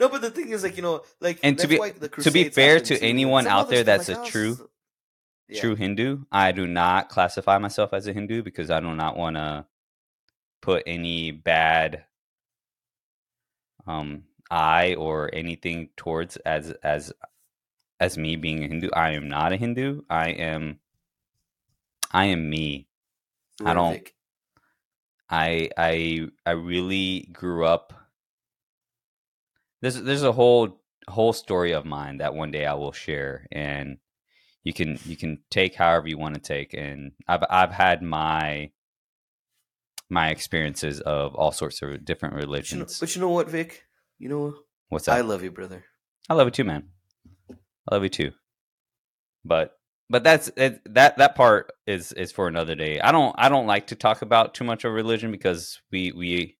no, but the thing is, like you know, like And to be- to be fair to anyone out there that's like a true- Yeah. True Hindu, I do not classify myself as a Hindu because I do not want to put any bad um eye or anything towards as as as me being a Hindu. I am not a Hindu. I am I am me. I don't- I I I really grew up. There's there's a whole whole story of mine that one day I will share, and you can you can take however you want to take. And I've I've had my my experiences of all sorts of different But you, know, religions. but you know what, Vic? You know what? What's that? I love you, brother. I love you too, man. I love you too. But but that's it, that that part is is for another day. I don't I don't like to talk about too much of religion because we we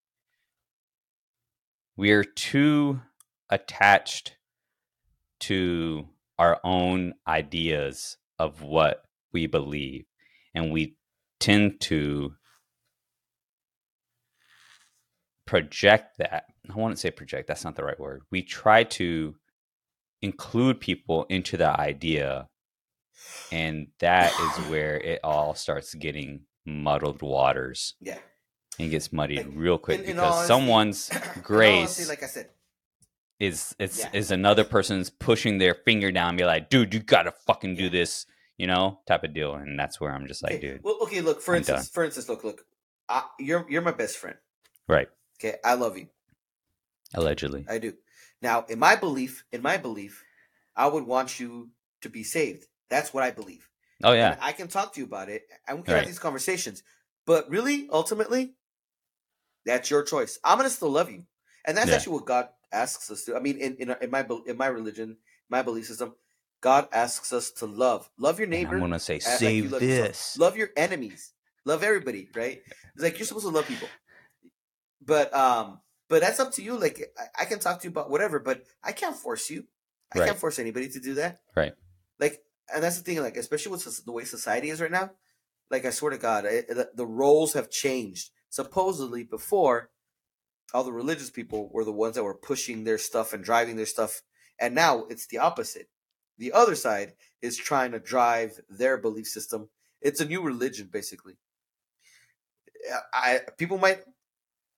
we are too attached to our own ideas of what we believe. And we tend to project that. I wouldn't say project that's not the right word. We try to include people into the idea and that is where it all starts getting muddled waters Yeah. and gets muddied Like, real quick in- in because honesty- someone's grace honesty, like I said, is it's Yeah. is another person's pushing their finger down and be like dude you gotta fucking do this you know type of deal and that's where i'm just like okay, dude Well, okay. Look, for I'm instance, for instance, look, look. I, you're you're my best friend. right Okay, I love you. allegedly I do. Now, in my belief, in my belief, I would want you to be saved. That's what I believe. oh yeah And I can talk to you about it, and we can Right. have these conversations. But really, ultimately, that's your choice. I'm gonna still love you, and that's Yeah. actually what God asks us to. I mean, in in, in my in my religion, my belief system, God asks us to love, love your and neighbor, i'm gonna say like save yourself. this love your enemies, love everybody. Right? It's like you're supposed to love people, but um, but that's up to you. Like I, I can talk to you about whatever, but I can't force you. I Right. can't force anybody to do that. Right. Like, and that's the thing. Like, especially with the way society is right now. Like, I swear to God, the, the roles have changed. Supposedly, before all the religious people were the ones that were pushing their stuff and driving their stuff, and now it's the opposite. The other side is trying to drive their belief system. It's a new religion, basically. I people might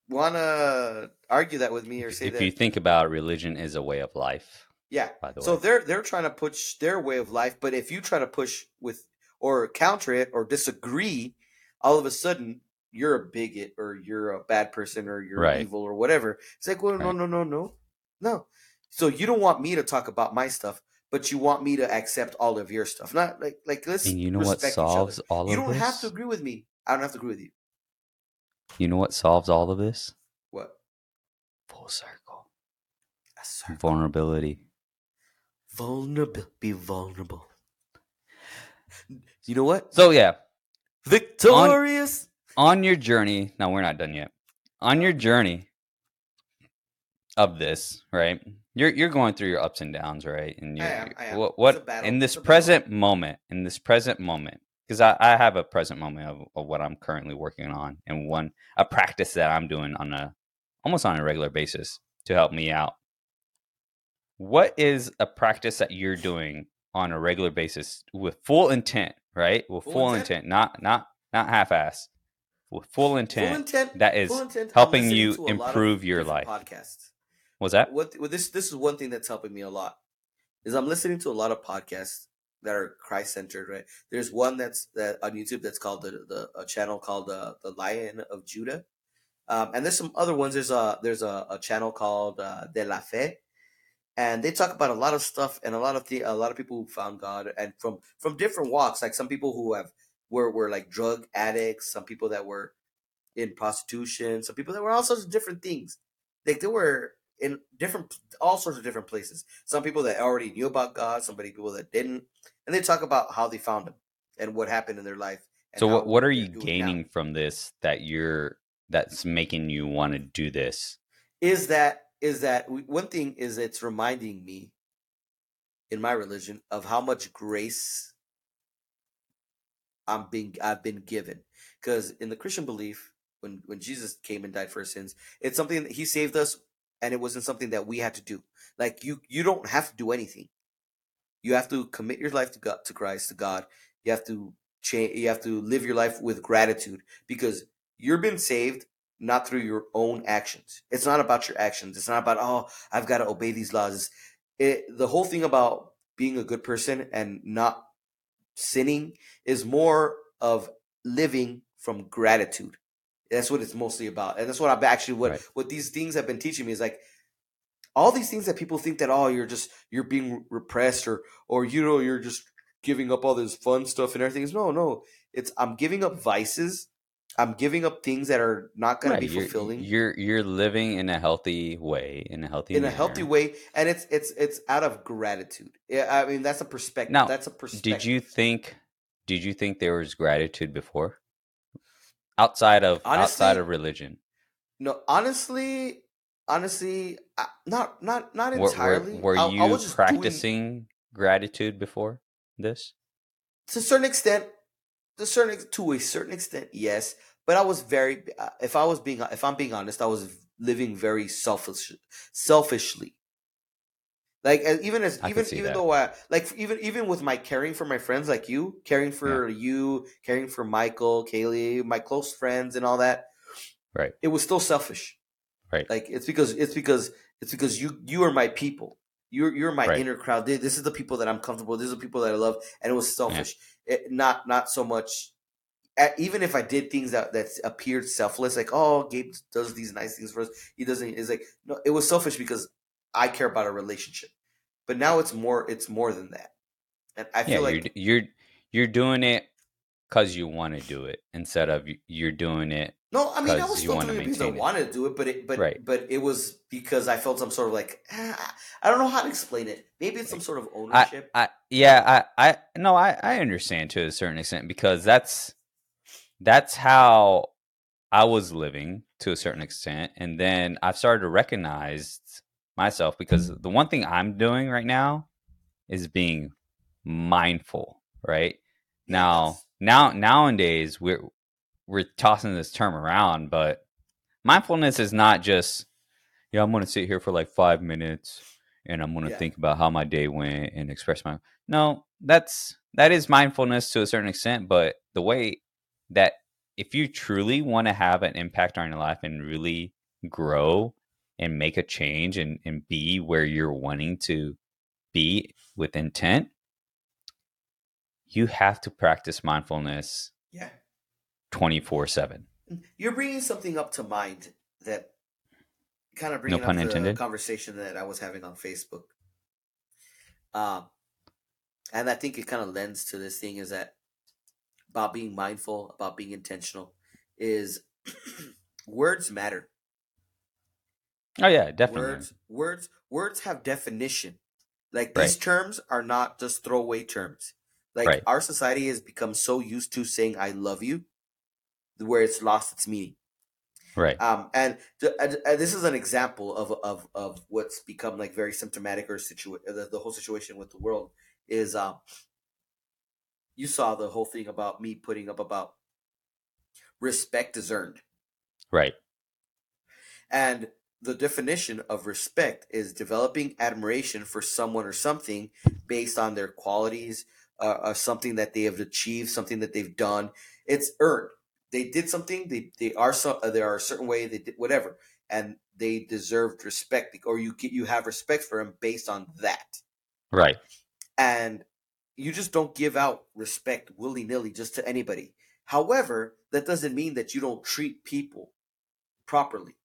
want to argue that with me or if, say if that you think about religion is a way of life yeah. by the way. So they're they're trying to push their way of life, but if you try to push with or counter it or disagree, all of a sudden you're a bigot or you're a bad person or you're Right. evil or whatever. It's like, well, no, Right. no, no, no, no. So you don't want me to talk about my stuff, but you want me to accept all of your stuff. Not like like let's and you know what respect each other. solves all You don't this have to agree with me. I don't have to agree with you. you know what solves all of this What? full circle Yes, sir. vulnerability Vulnerable. Be vulnerable. You know what? so yeah Victorious. on your journey now we're not done yet on your journey of this right you're you're going through your ups and downs right and am, what what in this a battle. present moment in this present moment because I, I have a present moment of, of what i'm currently working on and one a practice that i'm doing on a almost on a regular basis to help me out what is a practice that you're doing on a regular basis with full intent, right? With full, Full intent. intent? not not not half ass. With full intent. Full intent. that is intent, helping you to a lot of improve your life. Podcasts. Was that? What well, this this is one thing that's helping me a lot is I'm listening to a lot of podcasts that are Christ centered. Right? There's one that's that on YouTube that's called the the a channel called uh, the Lion of Judah, um, and there's some other ones. There's a there's a, a channel called uh, De La Fe, and they talk about a lot of stuff and a lot of the a lot of people who found God and from from different walks. Like some people who have were were like drug addicts, some people that were in prostitution, some people that were all sorts of different things. Like they were in different all sorts of different places. Some people that already knew about God, some people that didn't, and they talk about how they found Him and what happened in their life. and So what what are you doing now. gaining from this that you're that's making you want to do this? is that is that one thing is it's reminding me in my religion of how much grace I'm being I've been given because in the Christian belief when when Jesus came and died for our sins it's something that he saved us and it wasn't something that we had to do like you you don't have to do anything you have to commit your life to God to Christ to God you have to change you have to live your life with gratitude because you're been saved not through your own actions. It's not about your actions. It's not about oh, I've got to obey these laws. It, the whole thing about being a good person and not sinning is more of living from gratitude. That's what it's mostly about, and that's what I've actually what Right. what these things have been teaching me is like all these things that people think that oh you're just you're being repressed or or you know you're just giving up all this fun stuff and everything is no no it's I'm giving up vices I'm giving up things that are not going Right, to be you're, fulfilling you're you're living in a healthy way, in a healthy in a healthy way, and it's it's it's out of gratitude. Yeah, I mean that's a perspective. Now, that's a perspective. Did you think? Did you think there was gratitude before, outside of outside of religion? No, honestly, honestly, I- not not not Were, were, entirely. were I, I you was just doing practicing gratitude before this? to a certain extent. To a certain to a certain extent, yes. But I was very. uh, If I was being, if I'm being honest, I was living very selfish, selfishly. Like even as I even even that. though I like even even with my caring for my friends like you, caring for you, caring for Michael, Kaylee, my close friends, and all that. Right. It was still selfish. Right. Like it's because it's because it's because you you are my people. You're you're my Right. inner crowd. This is the people that I'm comfortable. with. These are the people that I love, and it was selfish. It, not not so much. Uh, Even if I did things that that appeared selfless, like oh Gabe does these nice things for us, he doesn't. It's like no, it was selfish because I care about a relationship. But now it's more. It's more than that, and I Yeah, feel you're like you're you're doing it because you want to do it instead of you're doing it. No, I mean I was still doing it because I wanted to do it, but it but Right. but it was because I felt some sort of like ah, I don't know how to explain it. Maybe it's some sort of ownership. I yeah, I I no, I I understand to a certain extent because that's that's how I was living to a certain extent, and then I've started to recognize myself because the one thing I'm doing right now is being mindful. Right now, now nowadays we're we're tossing this term around, but mindfulness is not just yeah, I'm going to sit here for like five minutes and I'm going to Yeah. think about how my day went and express my. No, that's that is mindfulness to a certain extent, but the way that if you truly want to have an impact on your life and really grow and make a change and, and be where you're wanting to be with intent, you have to practice mindfulness yeah. 24 7. You're bringing something up to mind that kind of bringing pun up intended. the conversation that I was having on Facebook. Um, and I think it kind of lends to this thing is that about being mindful, about being intentional, is words matter. Oh, yeah, definitely. Words, words, words have definition. Like Right. these terms are not just throwaway terms. Like Right. our society has become so used to saying "I love you," where it's lost its meaning. Right. Um, and th- uh, this is an example of of of what's become like very symptomatic or situa- the, the whole situation with the world is um. You saw the whole thing about me putting up about respect is earned, Right. and the definition of respect is developing admiration for someone or something based on their qualities, uh, uh, something that they have achieved, something that they've done. It's earned. They did something. They they are so uh, they are a certain way. They did whatever, and they deserved respect, or you you have respect for them based on that. Right. And you just don't give out respect willy nilly just to anybody. However, that doesn't mean that you don't treat people properly.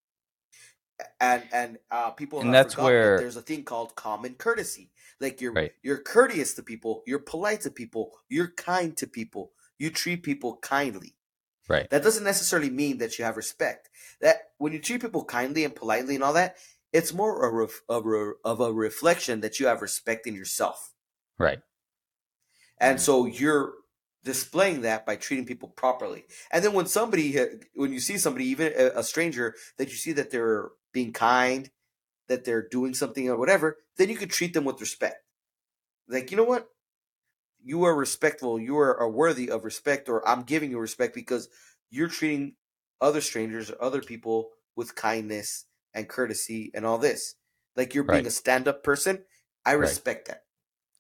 And and uh, people and that's where that there's a thing called common courtesy. Like you're right. you're courteous to people, you're polite to people, you're kind to people, you treat people kindly. Right. That doesn't necessarily mean that you have respect. That when you treat people kindly and politely and all that, it's more a ref, of, a, of a reflection that you have respect in yourself. Right. And so you're displaying that by treating people properly. And then when somebody, when you see somebody, even a stranger, that you see that they're being kind, that they're doing something or whatever, then you could treat them with respect. Like, you know what? You are respectful. You are, are worthy of respect, or I'm giving you respect because you're treating other strangers or other people with kindness and courtesy and all this. Like you're being right. a stand up person. I respect right.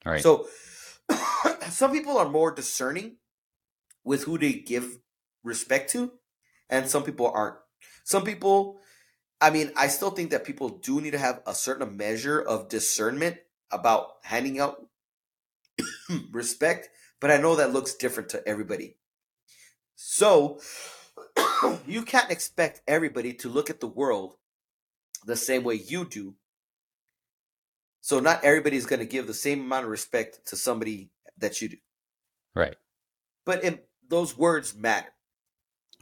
that. Right. So some people are more discerning with who they give respect to, and some people aren't. Some people, I mean, I still think that people do need to have a certain measure of discernment about handing out respect, but I know that looks different to everybody. So you can't expect everybody to look at the world the same way you do. So not everybody is going to give the same amount of respect to somebody that you do. Right. But in, those words matter.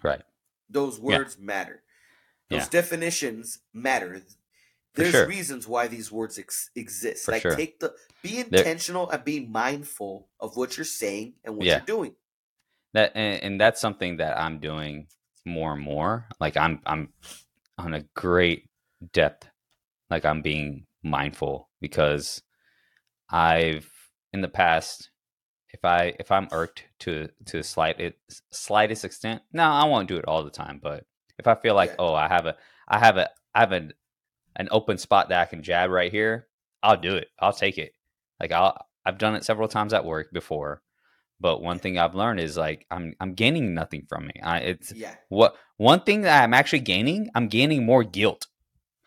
Right. Those words yeah. matter. Those yeah. definitions matter. There's sure. reasons why these words ex- exist. For like sure. take the be intentional and be mindful of what you're saying and what Yeah. you're doing. that and, and that's something that I'm doing more and more. Like I'm I'm on a great depth. Like I'm being mindful because I've in the past if I if I'm irked to to the slight it, slightest extent, no, I won't do it all the time. But if I feel like Yeah. oh I have a I have a I have an an open spot that I can jab right here, I'll do it. I'll take it. Like I'll I've done it several times at work before. But one thing I've learned is like I'm I'm gaining nothing from it. I it's Yeah. what one thing that I'm actually gaining, I'm gaining more guilt.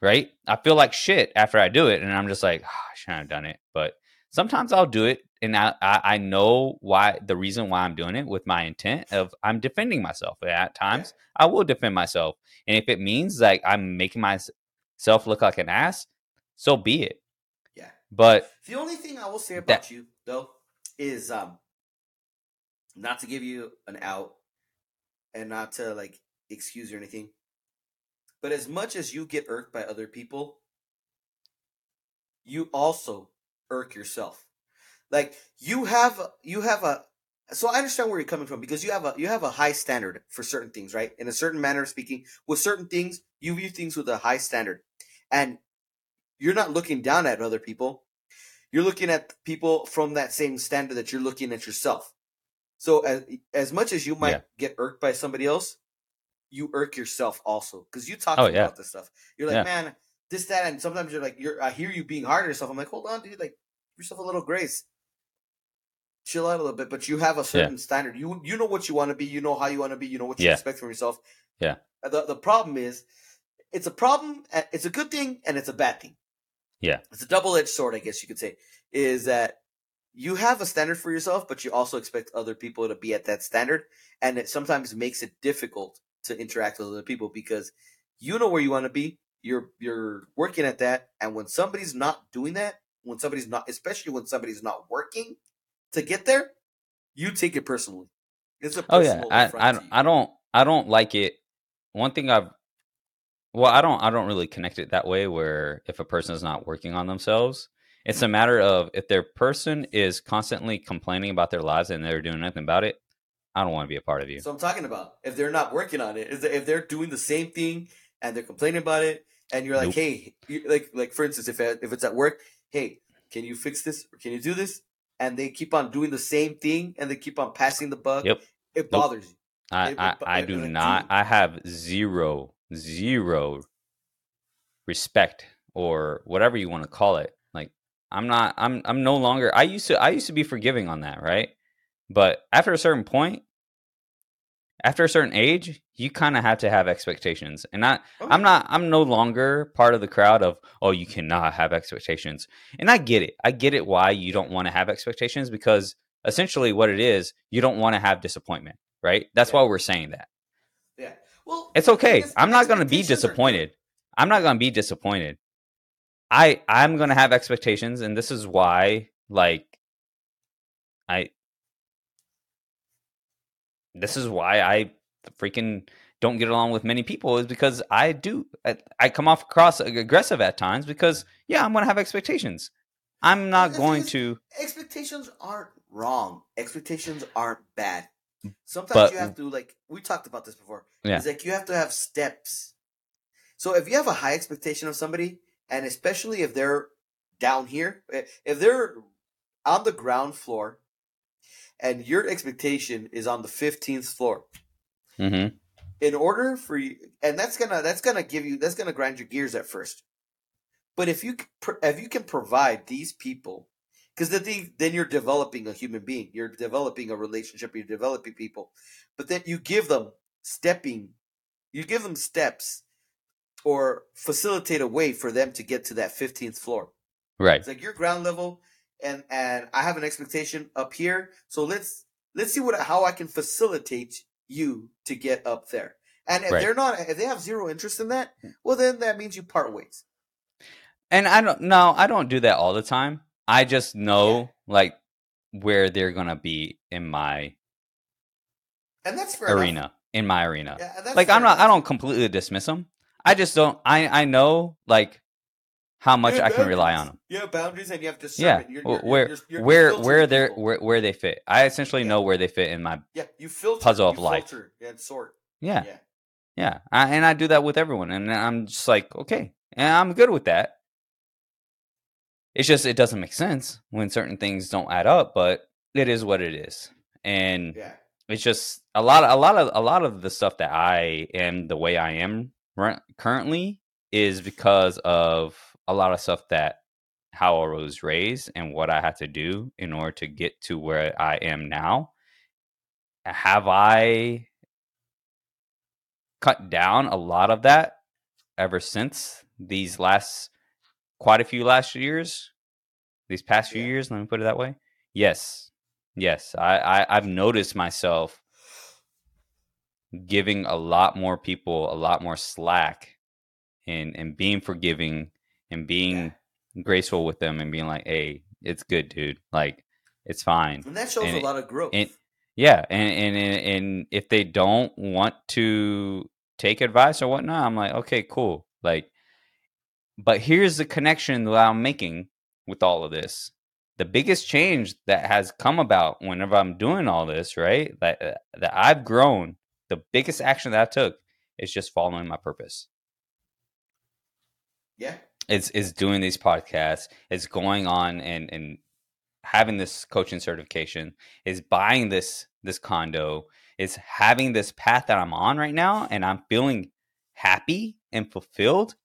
Right? I feel like shit after I do it, and I'm just like, "Ah, I shouldn't have done it. But sometimes I'll do it, and I, I know why the reason why I'm doing it with my intent of I'm defending myself. At times, I will defend myself, and if it means like I'm making myself look like an ass, so be it. Yeah. But The only thing I will say That- about you though is um not to give you an out and not to like excuse or anything. But as much as you get irked by other people, you also irk yourself. Like you have you have a so I understand where you're coming from because you have a you have a high standard for certain things, right? In a certain manner of speaking, with certain things, you view things with a high standard. And you're not looking down at other people. You're looking at people from that same standard that you're looking at yourself. So as as much as you might Yeah. get irked by somebody else, you irk yourself also because you talk Oh, yeah. about this stuff. You're like, Yeah. man, this that, and sometimes you're like, you're I hear you being hard on yourself. I'm like, hold on, dude, like give yourself a little grace. Chill out a little bit, but you have a certain standard. You you know what you want to be. You know how you want to be. You know what you Yeah. expect from yourself. Yeah. The the problem is, it's a problem. It's a good thing and it's a bad thing. Yeah. It's a double edged sword, I guess you could say. Is that you have a standard for yourself, but you also expect other people to be at that standard, and it sometimes makes it difficult to interact with other people because you know where you want to be. You're you're working at that, and when somebody's not doing that, when somebody's not, especially when somebody's not working to get there, you take it personally. It's a Oh yeah, I I. I don't I don't like it. One thing I've well, I don't I don't really connect it that way. Where if a person is not working on themselves, it's a matter of if their person is constantly complaining about their lives and they're doing nothing about it. I don't want to be a part of you. So I'm talking about if they're not working on it, is that if they're doing the same thing and they're complaining about it, and you're like, Nope. hey, like like for instance, if if it's at work, hey, can you fix this or can you do this? And they keep on doing the same thing and they keep on passing the buck. Yep. It Nope. bothers you. I it- I, it- I it- do not. I have zero zero respect or whatever you want to call it. Like I'm not I'm I'm no longer I used to I used to be forgiving on that, right? But after a certain point, after a certain age, you kind of have to have expectations. And I Oh, I'm not I'm no longer part of the crowd of oh you cannot have expectations. And I get it. I get it why you don't want to have expectations because essentially what it is, you don't want to have disappointment, right? That's Yeah. why we're saying that. Yeah. Well, It's okay. I'm not going to be disappointed. I'm not going to be disappointed. I I'm going to have expectations and this is why like I this is why I freaking don't get along with many people is because I do I, I come off across aggressive at times because yeah, I'm going to have expectations. I'm not going to expectations aren't wrong. Expectations aren't bad. Sometimes But- you have to like we talked about this before. Yeah. It's like you have to have steps. So if you have a high expectation of somebody, and especially if they're down here, eh, if they're on the ground floor, and your expectation is on the fifteenth floor, Mhm. in order for you, and that's gonna that's gonna give you that's gonna grind your gears at first. But if you if you can provide these people, because then then you're developing a human being, you're developing a relationship, you're developing people, but then you give them stepping, you give them steps, or facilitate a way for them to get to that fifteenth floor. Right. It's like your ground level, and and I have an expectation up here. So let's let's see what how I can facilitate you to get up there. And if Right. they're not, if they have zero interest in that, hmm. well, then that means you part ways. And I don't no, I don't do that all the time. I just know like where they're gonna be in my And that's fair enough. arena. In my arena. Yeah, that's like I'm not I don't completely dismiss them. I just don't I I know like how much I can rely on them. You have boundaries, and you have Yeah. discernment. You're, you're, where you're, where where they're where, where they fit. I essentially Yeah. know where they fit in my yeah, you filter puzzle of life. and sort. yeah. yeah. Yeah, I, and I do that with everyone, and I'm just like, okay, and I'm good with that. It's just it doesn't make sense when certain things don't add up, but it is what it is, and yeah. it's just a lot, a lot of, a lot of the stuff that I am the way I am right, currently is because of a lot of stuff that how I was raised and what I had to do in order to get to where I am now. Have I cut down a lot of that ever since these last quite a few last years these past few Yeah. years let me put it that way yes yes I, I i've noticed myself giving a lot more people a lot more slack and and being forgiving and being graceful with them and being like hey it's good dude. Like it's fine. And that shows And a it- lot of growth. and yeah and, and and and if they don't want to take advice or whatnot i'm like okay cool. Like but here's the connection that i'm making with all of this. The biggest change that has come about whenever i'm doing all this right that uh, that i've grown the biggest action that i took is just following my purpose. Yeah. It's is doing these podcasts is going on and and having this coaching certification is buying this this condo is having this path that i'm on right now and i'm feeling happy and fulfilled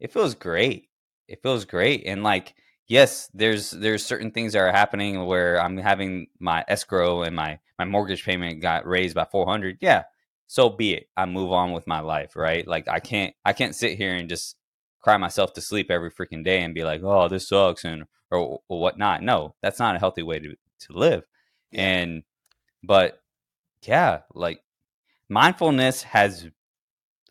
it feels great. It feels great. And like yes there's there's certain things that are happening where i'm having my escrow and my my mortgage payment got raised by 400 yeah so be it. I move on with my life right? Like i can't i can't sit here and just cry myself to sleep every freaking day and be like oh this sucks and or, or whatnot. No that's not a healthy way to to live. Yeah. and but yeah like mindfulness has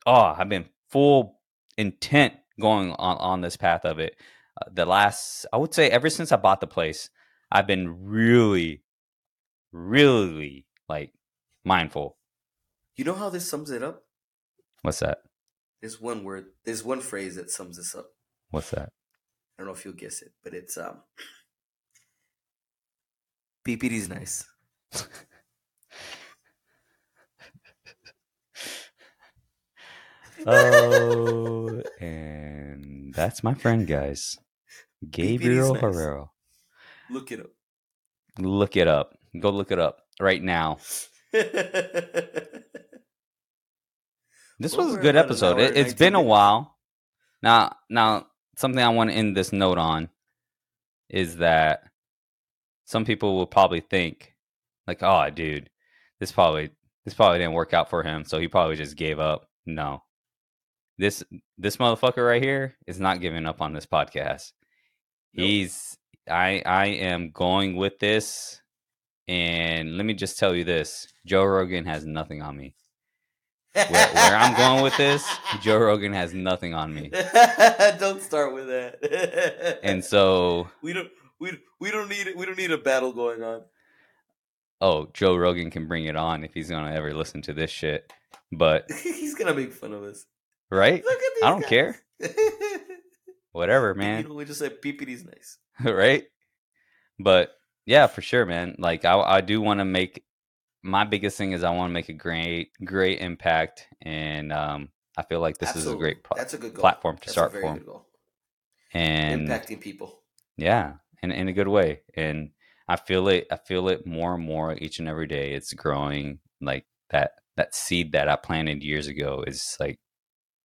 oh i've been full intent going on on this path of it. Uh, the last i would say ever since i bought the place i've been really really like mindful. You know how this sums it up? what's that There's one word. There's one phrase that sums this up. what's that I don't know if you'll guess it, but it's um. PPD's nice. oh and that's my friend guys gabriel nice. herrera Look it up. look it up go look it up right now this Well, was a good episode it, 19 been a while Now, now, something I want to end this note on is that some people will probably think, like, "Oh, dude, this probably this probably didn't work out for him, so he probably just gave up." No, this this motherfucker right here is not giving up on this podcast. Nope. He's I I am going with this, and let me just tell you this: Joe Rogan has nothing on me. Where, where I'm going with this, Joe Rogan has nothing on me, don't start with that. and so we don't we we don't need we don't need a battle going on. oh, Joe Rogan can bring it on if he's gonna ever listen to this shit. But He's gonna make fun of us. right, Look at these I don't guys. care. whatever, You man. know, we just said PPD's nice. right? But yeah, for sure, man. Like I, I do want to make my biggest thing is I want to make a great, great impact, and um, I feel like this is a great pl- That's a good goal. platform to That's start a very from, good goal. and Impacting people. yeah, in in a good way. And I feel it. I feel it more and more each and every day. It's growing. Like that that seed that I planted years ago is like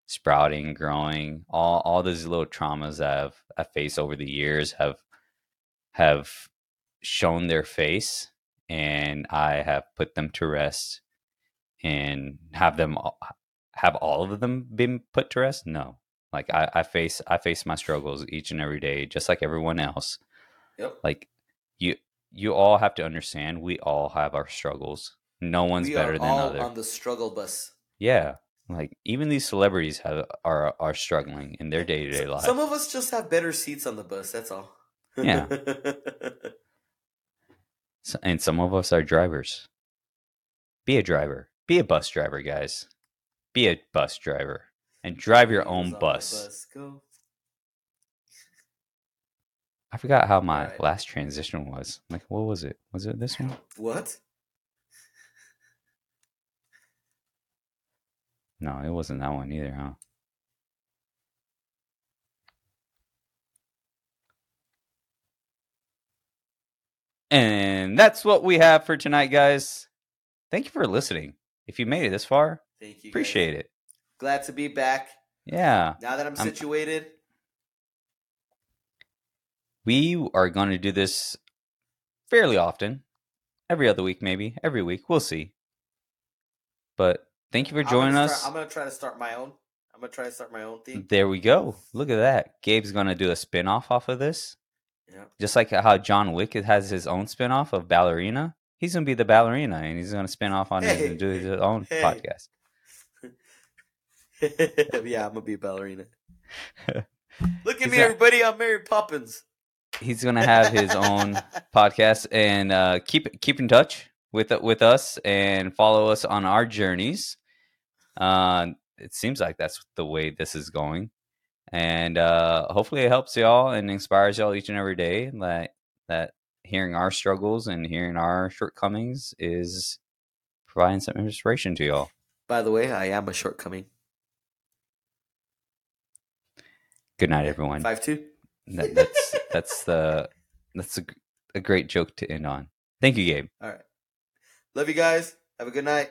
sprouting, growing. All all these little traumas that I've I faced over the years have have shown their face, and I have put them to rest, and have them have all of them been put to rest? No. Like I, I face I face my struggles each and every day, just like everyone else Yep. like you you all have to understand we all have our struggles no one's we better than all other on the struggle bus. yeah like even these celebrities have are are struggling in their day-to-day S- life Some of us just have better seats on the bus. That's all. Yeah. And some of us are drivers. Be a driver. Be a bus driver guys. Be a bus driver and drive your own the bus. i forgot how my Alright. last transition was. Like what was it? Was it this one? What? no it wasn't that one either huh And that's what we have for tonight, guys. Thank you for listening. If you made it this far, Thank you. appreciate it. Glad to be back. Yeah. Now that I'm, I'm- situated, We are going to do this fairly often. Every other week, maybe. Every week. We'll see. But thank you for I'm joining gonna us. start- I'm gonna try to start my own. I'm gonna try to start my own thing. There we go. Look at that. Gabe's going to do a spin off off of this. Yeah. Just like how John Wick has his own spin off of Ballerina. He's going to be the ballerina and he's going to spin off on it and do his own Hey. podcast. yeah, I'm gonna be a ballerina. Look at Is me, everybody! I'm Mary Poppins. He's going to have his own podcast and uh, keep keep in touch with with us and follow us on our journeys. Uh, it seems like that's the way this is going, and uh, hopefully it helps y'all and inspires y'all each and every day. That that hearing our struggles and hearing our shortcomings is providing some inspiration to y'all. By the way, I am a shortcoming. Good night, everyone. Five two. That, that's that's the that's a great joke to end on. Thank you, Gabe. All right. Love you guys. Have a good night.